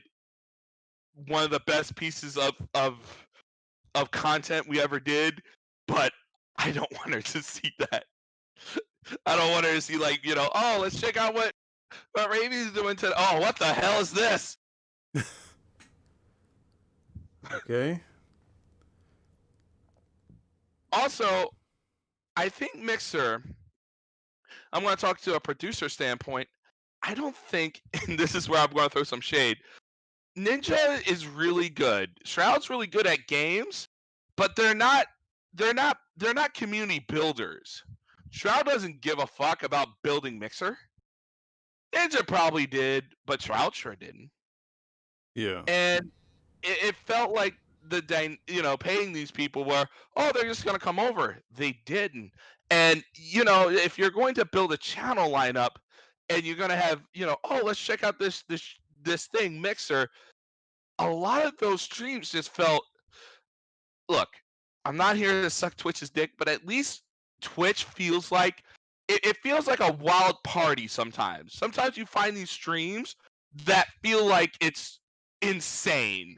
one of the best pieces of of of content we ever did. But I don't [laughs] want her to see that. I don't want her to see like you know. Oh, let's check out what what Ravy's doing today. Oh, what the hell is this? [laughs] Okay. Also, I think Mixer, I'm going to talk to a producer standpoint. I don't think, [laughs] and this is where I'm going to throw some shade. Ninja is really good. Shroud's really good at games, but they're not. They're not. They're not community builders. Shroud doesn't give a fuck about building Mixer. Ninja probably did, but Shroud sure didn't Yeah. and it, it felt like the dy- you know paying these people were oh they're just gonna come over. They didn't. And you know if you're going to build a channel lineup and you're gonna have you know oh let's check out this this this thing mixer a lot of those streams just felt look i'm not here to suck twitch's dick but at least twitch feels like it, it feels like a wild party sometimes. Sometimes you find these streams that feel like it's insane.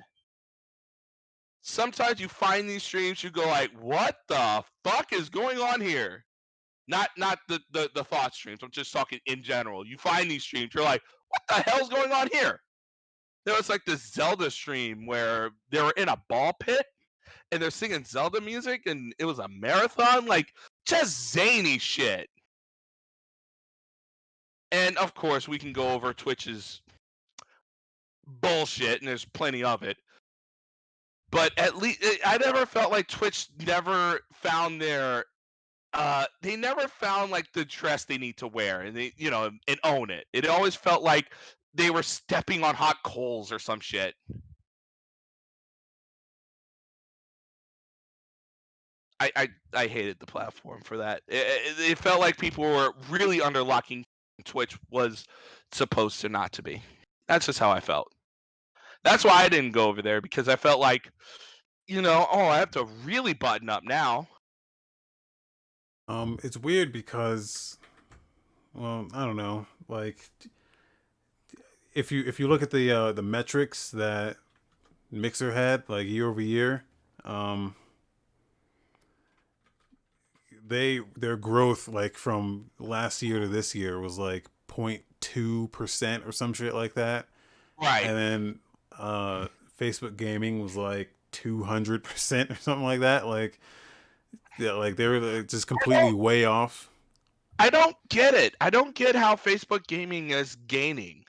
Sometimes you find these streams, you go like, "What the fuck is going on here?" Not not the the, the thought streams. I'm just talking in general. You find these streams, you're like, "What the hell's going on here?" There was like this Zelda stream where they were in a ball pit and they're singing Zelda music, and it was a marathon, like just zany shit. And of course, we can go over Twitch's bullshit, and there's plenty of it. But at least I never felt like Twitch never found their, uh, they never found like the dress they need to wear, and they, you know, and own it. It always felt like they were stepping on hot coals or some shit. I, I, I hated the platform for that. It, it, it felt like people were really underlocking Twitch was supposed to not to be. That's just how I felt. That's why I didn't go over there because I felt like, you know, oh, I have to really button up now. Um, it's weird because, well, I don't know. Like, if you if you look at the uh, the metrics that Mixer had, like year over year, um, they their growth like from last year to this year was like 0.2 percent or some shit like that, Right. and then uh, Facebook Gaming was like 200 percent or something like that. Like, yeah, like they were like, just completely way off. I don't get it. I don't get how Facebook gaming is gaining.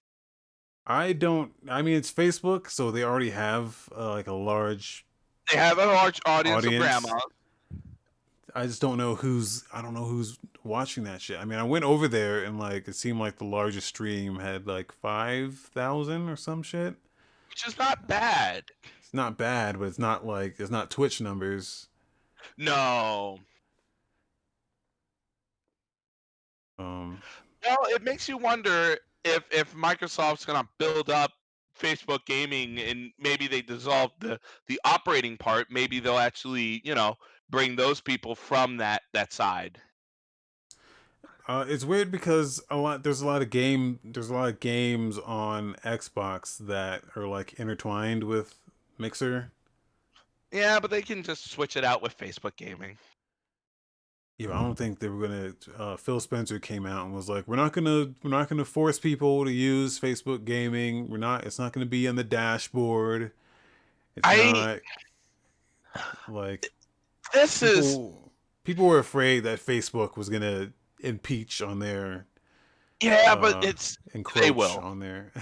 I don't. I mean, it's Facebook, so they already have uh, like a large. They have a large audience, Audience. of grandmas. I just don't know who's I don't know who's watching that shit. I mean, I went over there and like it seemed like the largest stream had like five thousand or some shit. Which is not bad. It's not bad, but it's not like it's not Twitch numbers. No. Um, Well, it makes you wonder if if Microsoft's gonna build up Facebook gaming and maybe they dissolve the the operating part, maybe they'll actually, you know, bring those people from that that side. Uh, it's weird because a lot there's a lot of game there's a lot of games on Xbox that are like intertwined with Mixer. Yeah, but they can just switch it out with Facebook gaming. Yeah, I don't think they were gonna. Uh, Phil Spencer came out and was like, "We're not gonna, we're not gonna force people to use Facebook Gaming. We're not. It's not gonna be on the dashboard. It's I- not like This is people. People were afraid that Facebook was gonna impeach on their yeah, uh, but it's encroach will. on there. [laughs]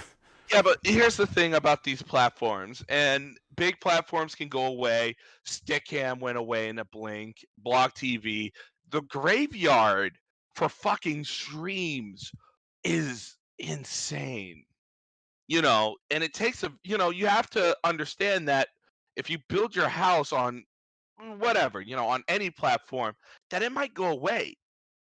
Yeah, but here's the thing about these platforms, and big platforms can go away. Stickam went away in a blink. Block TV, the graveyard for fucking streams is insane. You know, and it takes a you know you have to understand that if you build your house on whatever you know on any platform, that it might go away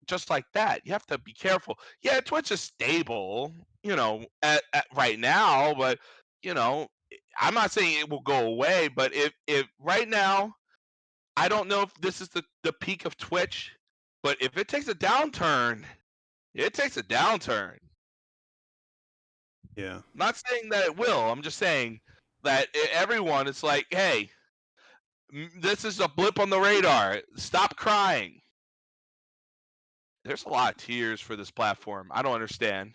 just like that. You have to be careful. Yeah, Twitch is stable, you know, at, at right now, but you know, eh, I'm not saying it will go away, but if if right now, I don't know if this is the the peak of Twitch, but if it takes a downturn, it takes a downturn. yeah, Not saying that it will. I'm just saying that everyone is like, hey, this is a blip on the radar. Stop crying. There's a lot of tears for this platform. I don't understand.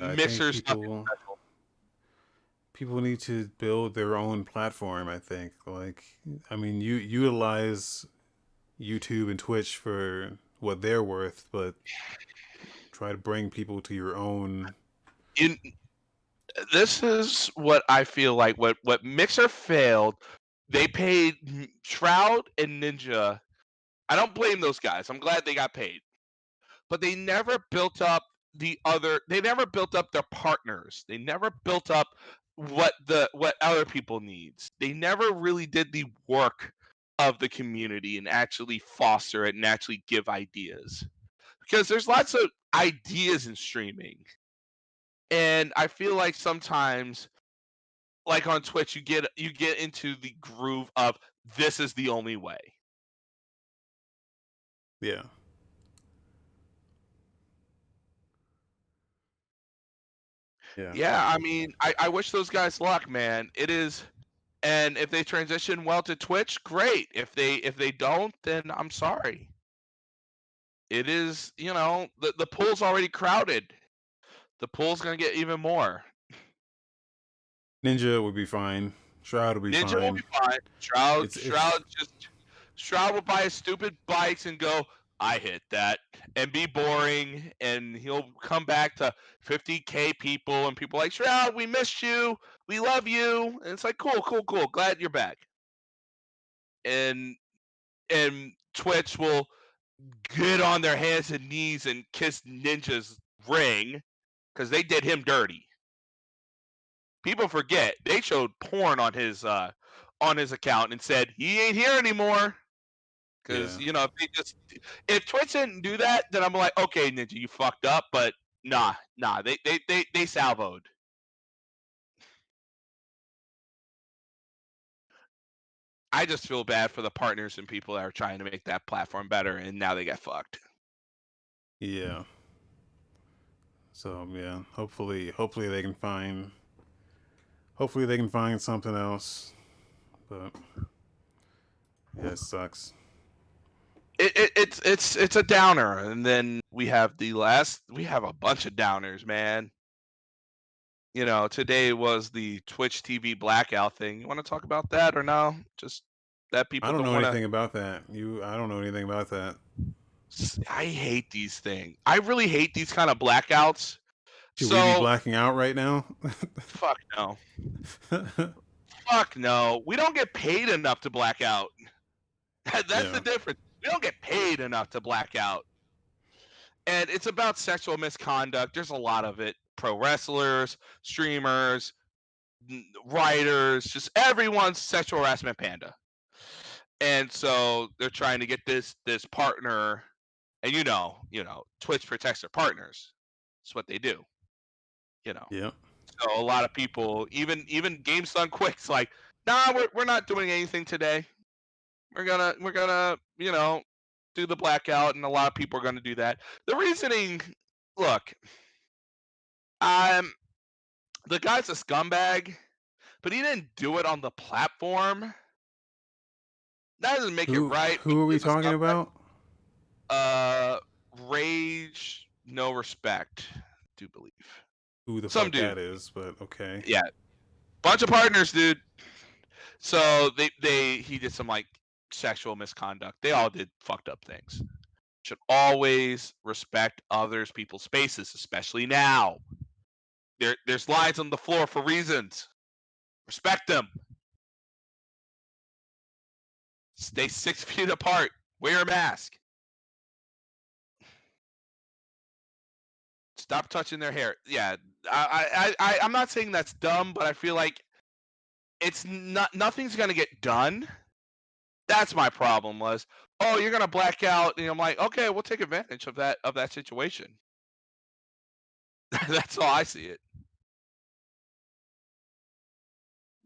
I Mixer's people- people need to build their own platform. I think. Like, I mean, you utilize YouTube and Twitch for what they're worth, but try to bring people to your own. in this is what I feel like what what Mixer failed. They paid Shroud and Ninja. I don't blame those guys. I'm glad they got paid. But they never built up the other they never built up their partners. They never built up what the what other people needs. They never really did the work of the community and actually foster it and actually give ideas. Because there's lots of ideas in streaming and I feel like sometimes, like on Twitch, you get you get into the groove of this is the only way. Yeah. Yeah. Yeah, I mean, I, I wish those guys luck, man. It is, and if they transition well to Twitch, great. If they if they don't, then I'm sorry. It is, you know, the the pool's already crowded. The pool's gonna get even more. Ninja would be fine. Shroud would be Ninja fine. Ninja will be fine. Shroud, It's- it's- Shroud just Shroud will buy his stupid bikes and go, I hit that, and be boring, and he'll come back to 50k people, and people like Shroud, we missed you, we love you, and it's like, cool, cool, cool, glad you're back. And and Twitch will get on their hands and knees and kiss Ninja's ring because they did him dirty. People forget they showed porn on his uh on his account and said he ain't here anymore because Yeah. you know if they just if twitch didn't do that then i'm like okay ninja you fucked up but nah nah they they they, they salvoed i just feel bad for the partners and people that are trying to make that platform better and now they get fucked Yeah. So yeah, hopefully, hopefully they can find, hopefully they can find something else. But yeah, it sucks. It, it, it's it's it's a downer and then we have the last we have a bunch of downers man you know today was the twitch tv blackout thing you want to talk about that or no just that people I don't know wanna, anything about that. You, I don't know anything about that. I hate these things i really hate these kind of blackouts Should we be so blacking out right now? fuck no [laughs] fuck no we don't get paid enough to black out [laughs] That's Yeah. the difference. We don't get paid enough to black out. And it's about sexual misconduct. There's a lot of it. Pro wrestlers, streamers, writers, just everyone's sexual harassment panda. And so they're trying to get this this partner, and you know, you know, Twitch protects their partners. It's what they do. You know. Yeah. So a lot of people, even even Games Done Quick's like, nah, we're we're not doing anything today. We're gonna we're gonna you know do the blackout, and a lot of people are gonna do that. The reasoning, look, um, the guy's a scumbag, but he didn't do it on the platform. That doesn't make Who, it right. who are we talking about? Uh, rage, no respect. I do believe. Who the Some fuck dude. that is? But okay. Yeah, bunch of partners, dude. So they they he did some like sexual misconduct. They all did fucked up things. Should always respect others, people's spaces, especially now. There there's lines on the floor for reasons. Respect them. Stay six [laughs] feet apart. Wear a mask. Stop touching their hair. Yeah, I, I, I, I'm not saying that's dumb, but I feel like it's not nothing's gonna get done. That's my problem. Was oh you're gonna black out, and I'm like okay, we'll take advantage of that of that situation. [laughs] that's all I see it.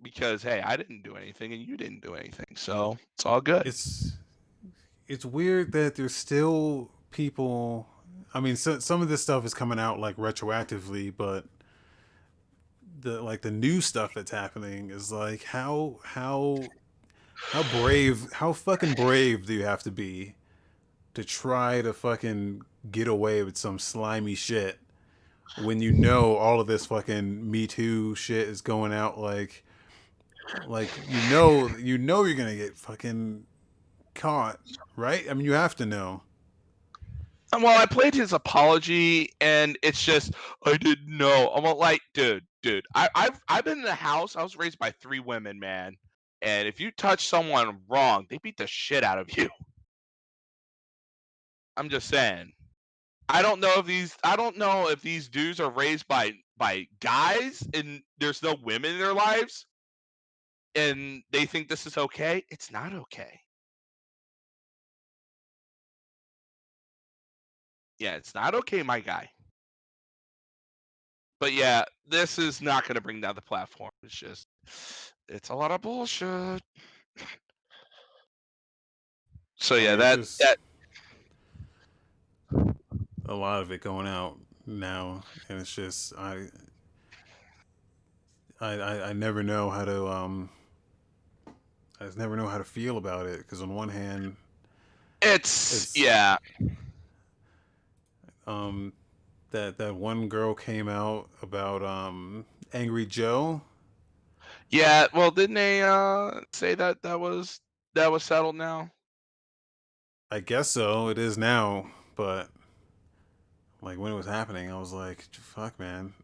Because hey, I didn't do anything, and you didn't do anything, so it's all good. It's it's weird that there's still people. I mean, so, some of this stuff is coming out like retroactively, but the like the new stuff that's happening is like how how how brave how fucking brave do you have to be to try to fucking get away with some slimy shit when you know all of this fucking me too shit is going out like like you know you know you're gonna get fucking caught right i mean you have to know And well, I played his apology, and it's just I didn't know. I'm like, dude, dude, I, I've I've been in the house. I was raised by three women, man. And if you touch someone wrong, they beat the shit out of you. I'm just saying. I don't know if these I don't know if these dudes are raised by by guys and there's no women in their lives and they think this is okay. It's not okay. Yeah, it's not okay, my guy. But yeah, this is not going to bring down the platform. It's just, it's a lot of bullshit. So yeah, that just- that a lot of it going out now and it's just i i i, I never know how to um i just never know how to feel about it because on one hand it's, It's- yeah, um that that one girl came out about um angry joe yeah. Well, didn't they uh say that that was that was settled now? i guess so it is now but like when it was happening i was like fuck man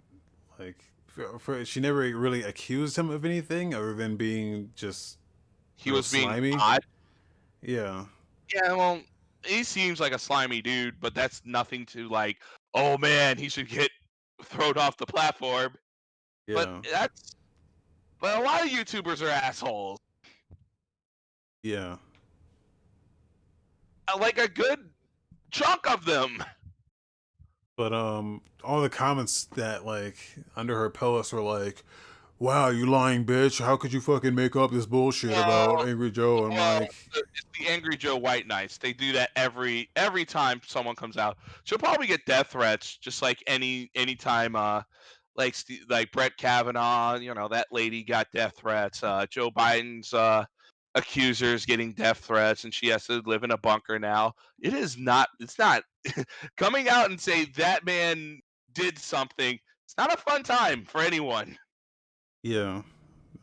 like for, for, she never really accused him of anything other than being just He was being slimy? odd. yeah Yeah, well, he seems like a slimy dude, but that's nothing to like. Oh man, he should get [laughs] thrown off the platform. yeah But that's. But a lot of YouTubers are assholes. yeah Like a good chunk of them. But um, all the comments that like under her post were like, "Wow, you lying bitch! How could you fucking make up this bullshit about Angry Joe?" I'm like, the- it's the Angry Joe White Knights. They do that every every time someone comes out. She'll probably get death threats, just like any any time. Uh, like like Brett Kavanaugh, you know that lady got death threats. Uh, Joe Biden's uh, accusers getting death threats, and she has to live in a bunker now. It is not. It's not [laughs] coming out and say that man did something. It's not a fun time for anyone. yeah.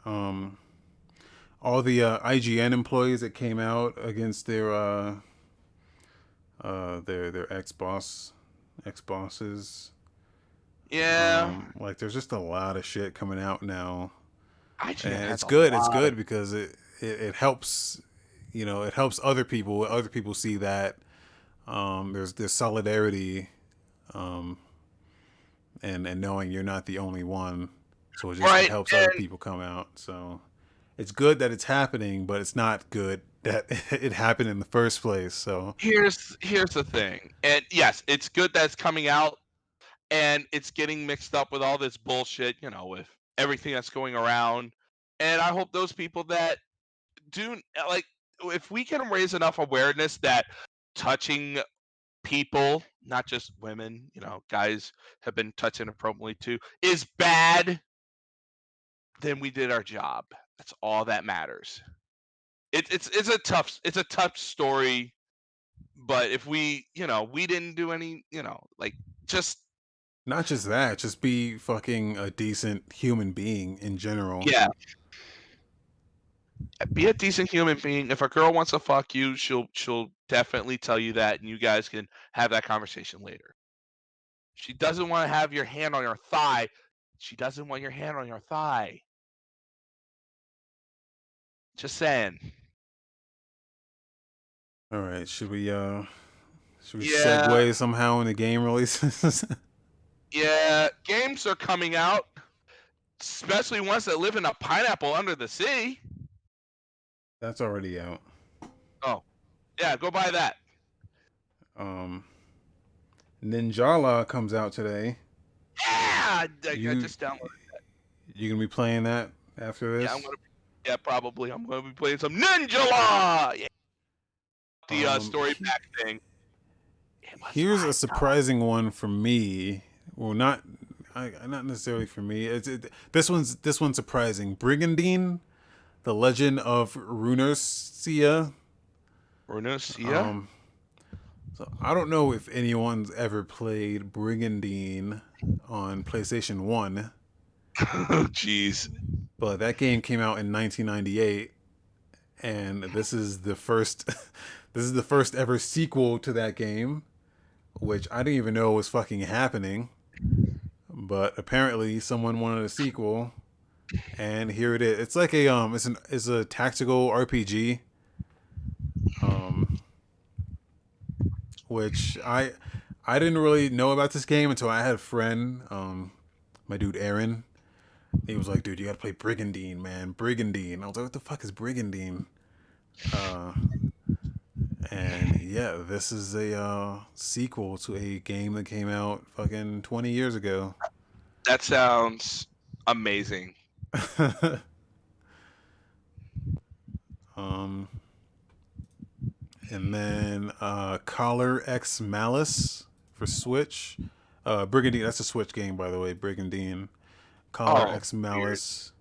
Um, all the uh, IGN employees that came out against their uh, uh, their their ex boss, ex bosses. Yeah, Um, like there's just a lot of shit coming out now. And it's good it's good because it, it it helps you know, it helps other people. Other people see that um, there's there's solidarity, um, and and knowing you're not the only one. So it just Right, helps other people come out. So it's good that it's happening, but it's not good [laughs] that it happened in the first place. So here's here's the thing and yes it's good that it's coming out and it's getting mixed up with all this bullshit you know with everything that's going around and i hope those people that do uh, like if we can raise enough awareness that touching people not just women you know guys have been touched inappropriately too is bad then we did our job. That's all that matters. It, it's it's a tough it's a tough story but if we you know we didn't do any you know like just not just that, just be fucking a decent human being in general. yeah be a decent human being if a girl wants to fuck you she'll she'll definitely tell you that and you guys can have that conversation later she doesn't want to have your hand on your thigh she doesn't want your hand on your thigh just saying All right, should we uh should we Yeah. segue somehow in the game releases? [laughs] yeah games are coming out especially ones that live in a pineapple under the sea That's already out. Oh, yeah go buy that Um Ninjala comes out today. yeah I, I You- just downloaded that. You gonna be playing that after this? Yeah, I'm gonna. Yeah, probably. I'm gonna be playing some Ninjala. Yeah. The uh, Um, story he- back thing. Here's a surprising one for me. Well, not I, not necessarily for me. It's it, this one's this one's surprising. Brigandine, the Legend of Runersia. though. Um, so I don't know if anyone's ever played Brigandine on PlayStation One, Oh, [laughs] Jeez. but that game came out in 1998, and this is the first. [laughs] this is the first ever sequel to that game, which I didn't even know was fucking happening. But apparently, someone wanted a sequel, and here it is. It's like a um, it's an it's a tactical RPG. Um, which I I didn't really know about this game until I had a friend, um, my dude Aaron. He was like, "Dude, you gotta play Brigandine, man, Brigandine." I was like, "What the fuck is Brigandine?" Uh, and yeah, this is a uh, sequel to a game that came out fucking twenty years ago. That sounds amazing. [laughs] um, and then uh, Collar X Malice for Switch. Uh, Brigandine, that's a Switch game, by the way. Brigandine. Collar Oh, X Malice.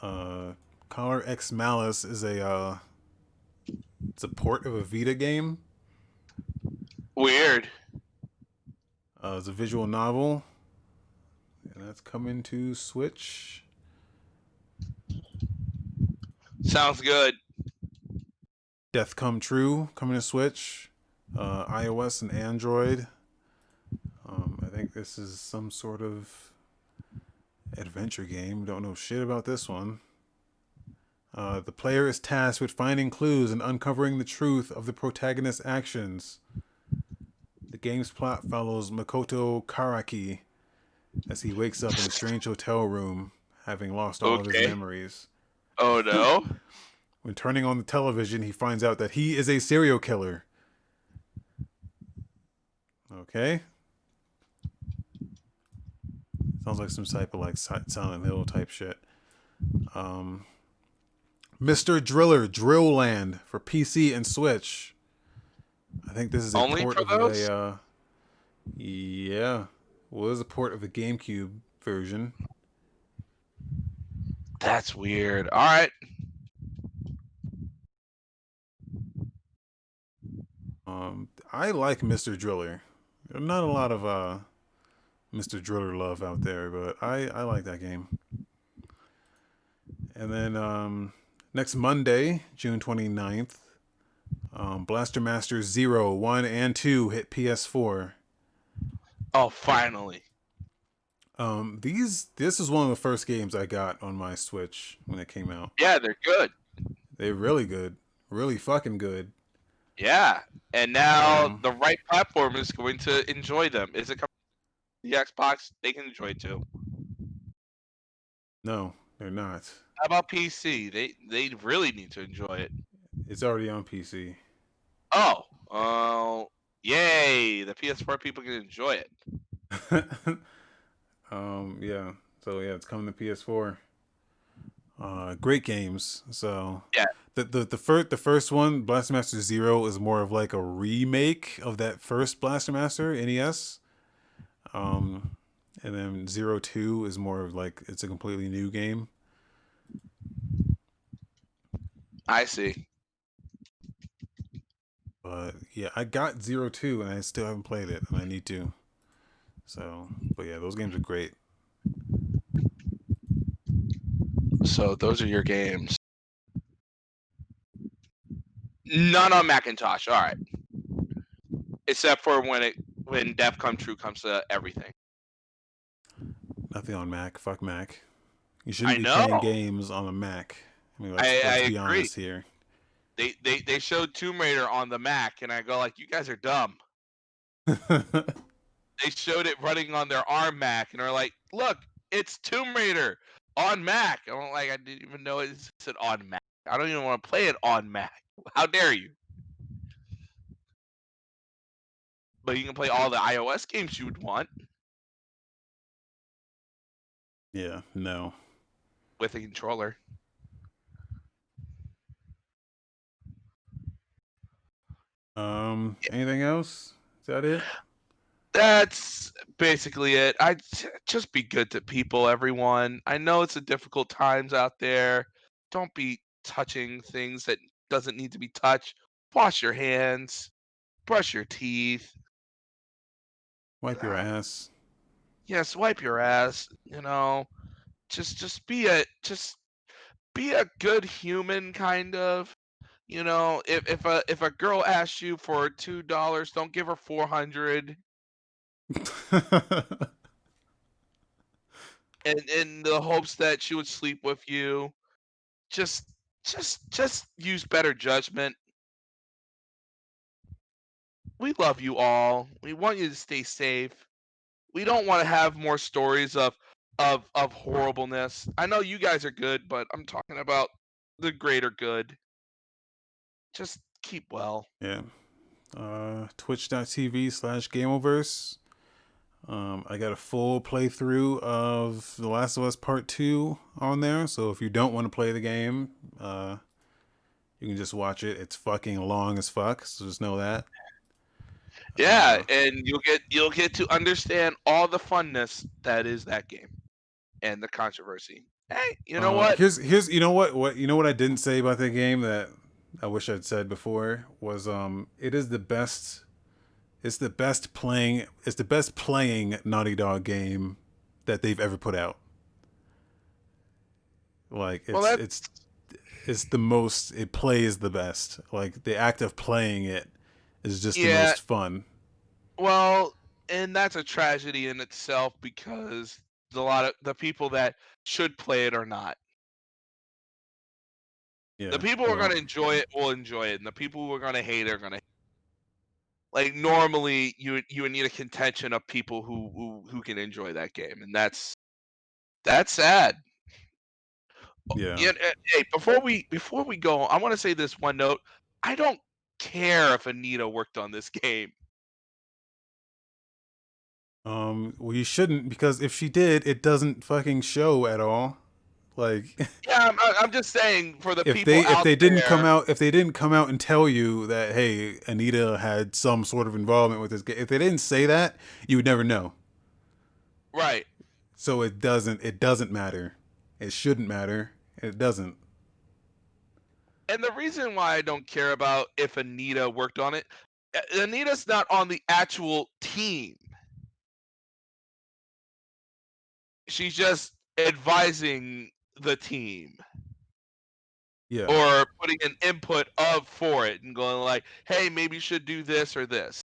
Uh, Collar X Malice is a uh, it's a port of a Vita game. Weird. Uh, it's a visual novel, and that's coming to Switch. Sounds good. Death Come True coming to Switch, uh, iOS and Android. Um, I think this is some sort of adventure game. Don't know shit about this one. Uh, the player is tasked with finding clues and uncovering the truth of the protagonist's actions. The game's plot follows Makoto Karaki as he wakes up in a strange hotel room, having lost all of his memories. Oh no. [laughs] When turning on the television, he finds out that he is a serial killer. Okay. Sounds like some type of like Silent Hill type shit. Um, Mr. Driller Drill Land for PC and Switch. I think this is a Only port for of a. Uh, yeah, well, a port of the GameCube version. That's weird. All right. Um, I like Mr. Driller. Not a lot of uh, Mr. Driller love out there, but I I like that game. And then um, next Monday, June 29th, um, Blaster Master 0, 1, and 2 hit PS4. Oh, finally. Um, these this is one of the first games I got on my Switch when it came out. Yeah, they're good. They're really good, really fucking good. Yeah, and now Um, the right platform is going to enjoy them. Is it coming the Xbox? They can enjoy it too. No, they're not. How about PC? They they really need to enjoy it. It's already on PC. Oh, oh, yay! The PS4 people can enjoy it. [laughs] um, yeah. So yeah, it's coming to PS4. Uh, great games. So Yeah. the the the first the first one, Blaster Master Zero, is more of like a remake of that first Blaster Master NES. Um, and then Zero Two is more of like it's a completely new game. I see. But yeah, I got Zero Two and I still haven't played it, and I need to. So, but yeah, those games are great. So those are your games. None on Macintosh. All right. Except for when it when Death Come True comes to everything. Nothing on Mac. Fuck Mac. You shouldn't I be know. playing games on a Mac. I mean, let's, I- let's I be agree. honest here. They they they showed Tomb Raider on the Mac, and I go like, you guys are dumb. [laughs] They showed it running on their ARM Mac, and they're like, look, it's Tomb Raider on Mac. I'm like, I didn't even know it said on Mac. I don't even want to play it on Mac. [laughs] How dare you? But you can play all the iOS games you would want yeah, no. with a controller. Um, anything else? Is that it? That's basically it. I just be good to people, everyone. I know it's a difficult times out there. Don't be touching things that doesn't need to be touched. Wash your hands, brush your teeth. Wipe your ass. Yes, wipe your ass. You know, just just be a just be a good human, kind of. You know, if if a if a girl asks you for two dollars, don't give her four hundred. [laughs] in in the hopes that she would sleep with you. Just just just use better judgment. We love you all. We want you to stay safe. We don't want to have more stories of of of horribleness. I know you guys are good, but I'm talking about the greater good. Just keep well. yeah. Uh, Twitch.tv slash Gameoverse. Um, I got a full playthrough of The Last of Us Part 2 on there. So if you don't want to play the game, uh, you can just watch it. It's fucking long as fuck. So just know that. Yeah, Uh, and you'll get you'll get to understand all the funness that is that game and the controversy. Hey, you know Uh, what? Here's here's you know what what you know what I didn't say about that game that I wish I'd said before was um it is the best it's the best playing it's the best playing Naughty Dog game that they've ever put out. Like it's Well, it's it's the most it plays the best. Like the act of playing it is just the Yeah. most fun. Well, and that's a tragedy in itself because a lot of the people that should play it are not. Yeah. The people who are going to enjoy it will enjoy it, and the people who are going to hate it are going to. Like normally, you you would need a contention of people who, who who can enjoy that game, and that's that's sad. Yeah. Yeah, uh, hey, before we before we go, I want to say this one note. I don't care if Anita worked on this [laughs] game. Um well you shouldn't because if she did, it doesn't fucking show at all. Like Yeah, I'm, I'm just saying for the if people they if they didn't come out if they didn't come out and tell you that hey Anita had some sort of involvement with this game if they didn't say that you would never know right? so it doesn't it doesn't matter it shouldn't matter it doesn't And the reason why I don't care about if Anita worked on it, Anita's not on the actual team. She's just advising the team yeah or putting an input of for it and going like, "Hey, maybe you should do this or this."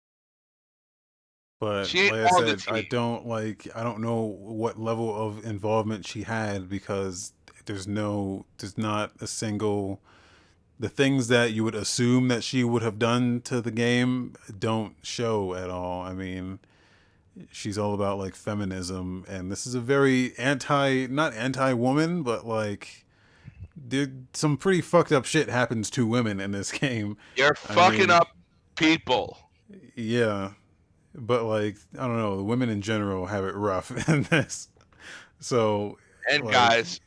but she like I said I don't like I don't know what level of involvement she had because there's no there's not a single the things that you would assume that she would have done to the game don't show at all. I mean, she's all about like feminism, and this is a very anti, not anti-woman, but like, dude, some pretty fucked up shit happens to women in this [laughs] game. You're I fucking mean- up people. Yeah, but like, I don't know, the women in general have it rough [laughs] in this. So And Like, guys,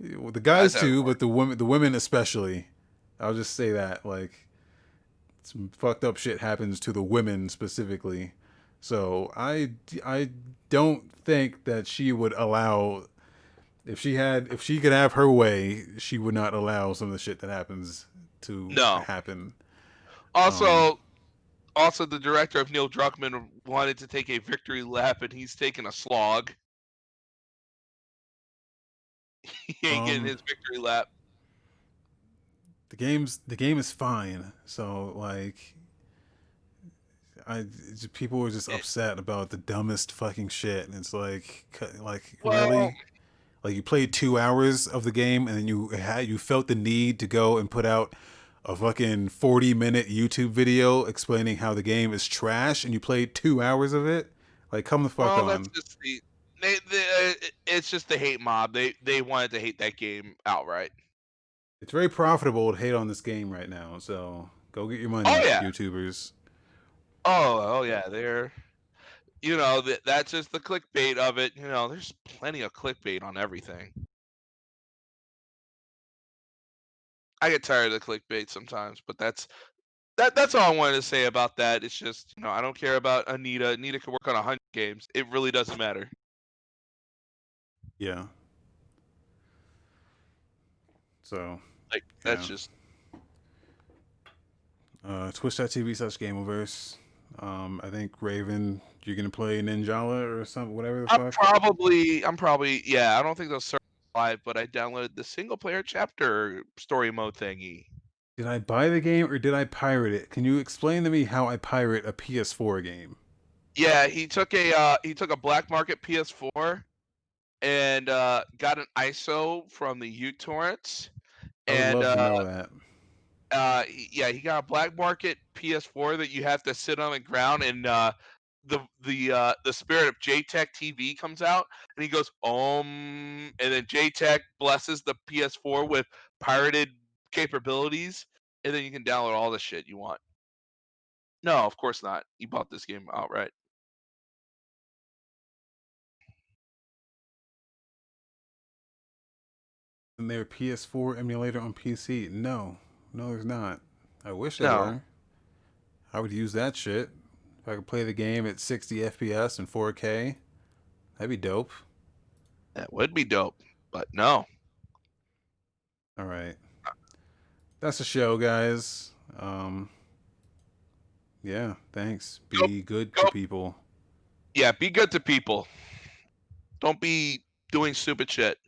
the Guys too, but the women, the women especially. I'll just say that like some fucked up shit happens to the women specifically. So I I don't think that she would allow if she had if she could have her way, she would not allow some of the shit that happens to No. happen. also, um, also the director of Neil Druckmann wanted to take a victory lap, and he's taking a slog. [laughs] He ain't getting Um, his victory lap. the game's the game is fine. So like, I people were just upset about the dumbest fucking shit, and it's like, like Well- really, like you played two hours of the game, and then you had you felt the need to go and put out a fucking forty minute YouTube video explaining how the game is trash, and you played two hours of it. Like, come the fuck Well, on. just the. They, they, uh, it's just the hate mob. They they wanted to hate that game outright. It's very profitable to hate on this game right now. So go get your money, Oh, yeah. YouTubers. Oh, oh yeah, they're, you know, that that's just the clickbait of it. You know, there's plenty of clickbait on everything. I get tired of the clickbait sometimes, but that's that. That's all I wanted to say about that. It's just, you know, I don't care about Anita. Anita can work on a hundred games. It really doesn't matter. Yeah. So, Like that's Yeah. just uh, twitch.tv slash gameoverse. Um, I think Raven, you're gonna play Ninjala or something, whatever the I'm fuck. probably, I'm probably, yeah. I don't think they'll serve live, but I downloaded the single player chapter story mode thingy. Did I buy the game or did I pirate it? Can you explain to me how I pirate a PS4 game? Yeah, he took a uh, he took a black market PS4 and uh, got an ISO from the uTorrents. I would And uh, know that. Uh, yeah, he got a black market PS4 that you have to sit on the ground, and uh, the the uh, the spirit of JTech TV comes out, and he goes um, and then JTech blesses the PS4 with pirated capabilities, and then you can download all the shit you want. No, of course not. You bought this game outright. Isn't there a PS4 emulator on PC? No, no, there's not. I wish No. there were. I would use that shit if I could play the game at 60 FPS and 4K. That'd be dope. That would be dope, but no. All right. That's the show, guys. Um Yeah, thanks. Go- Be good go- to people. Yeah, be good to people. Don't be doing stupid shit.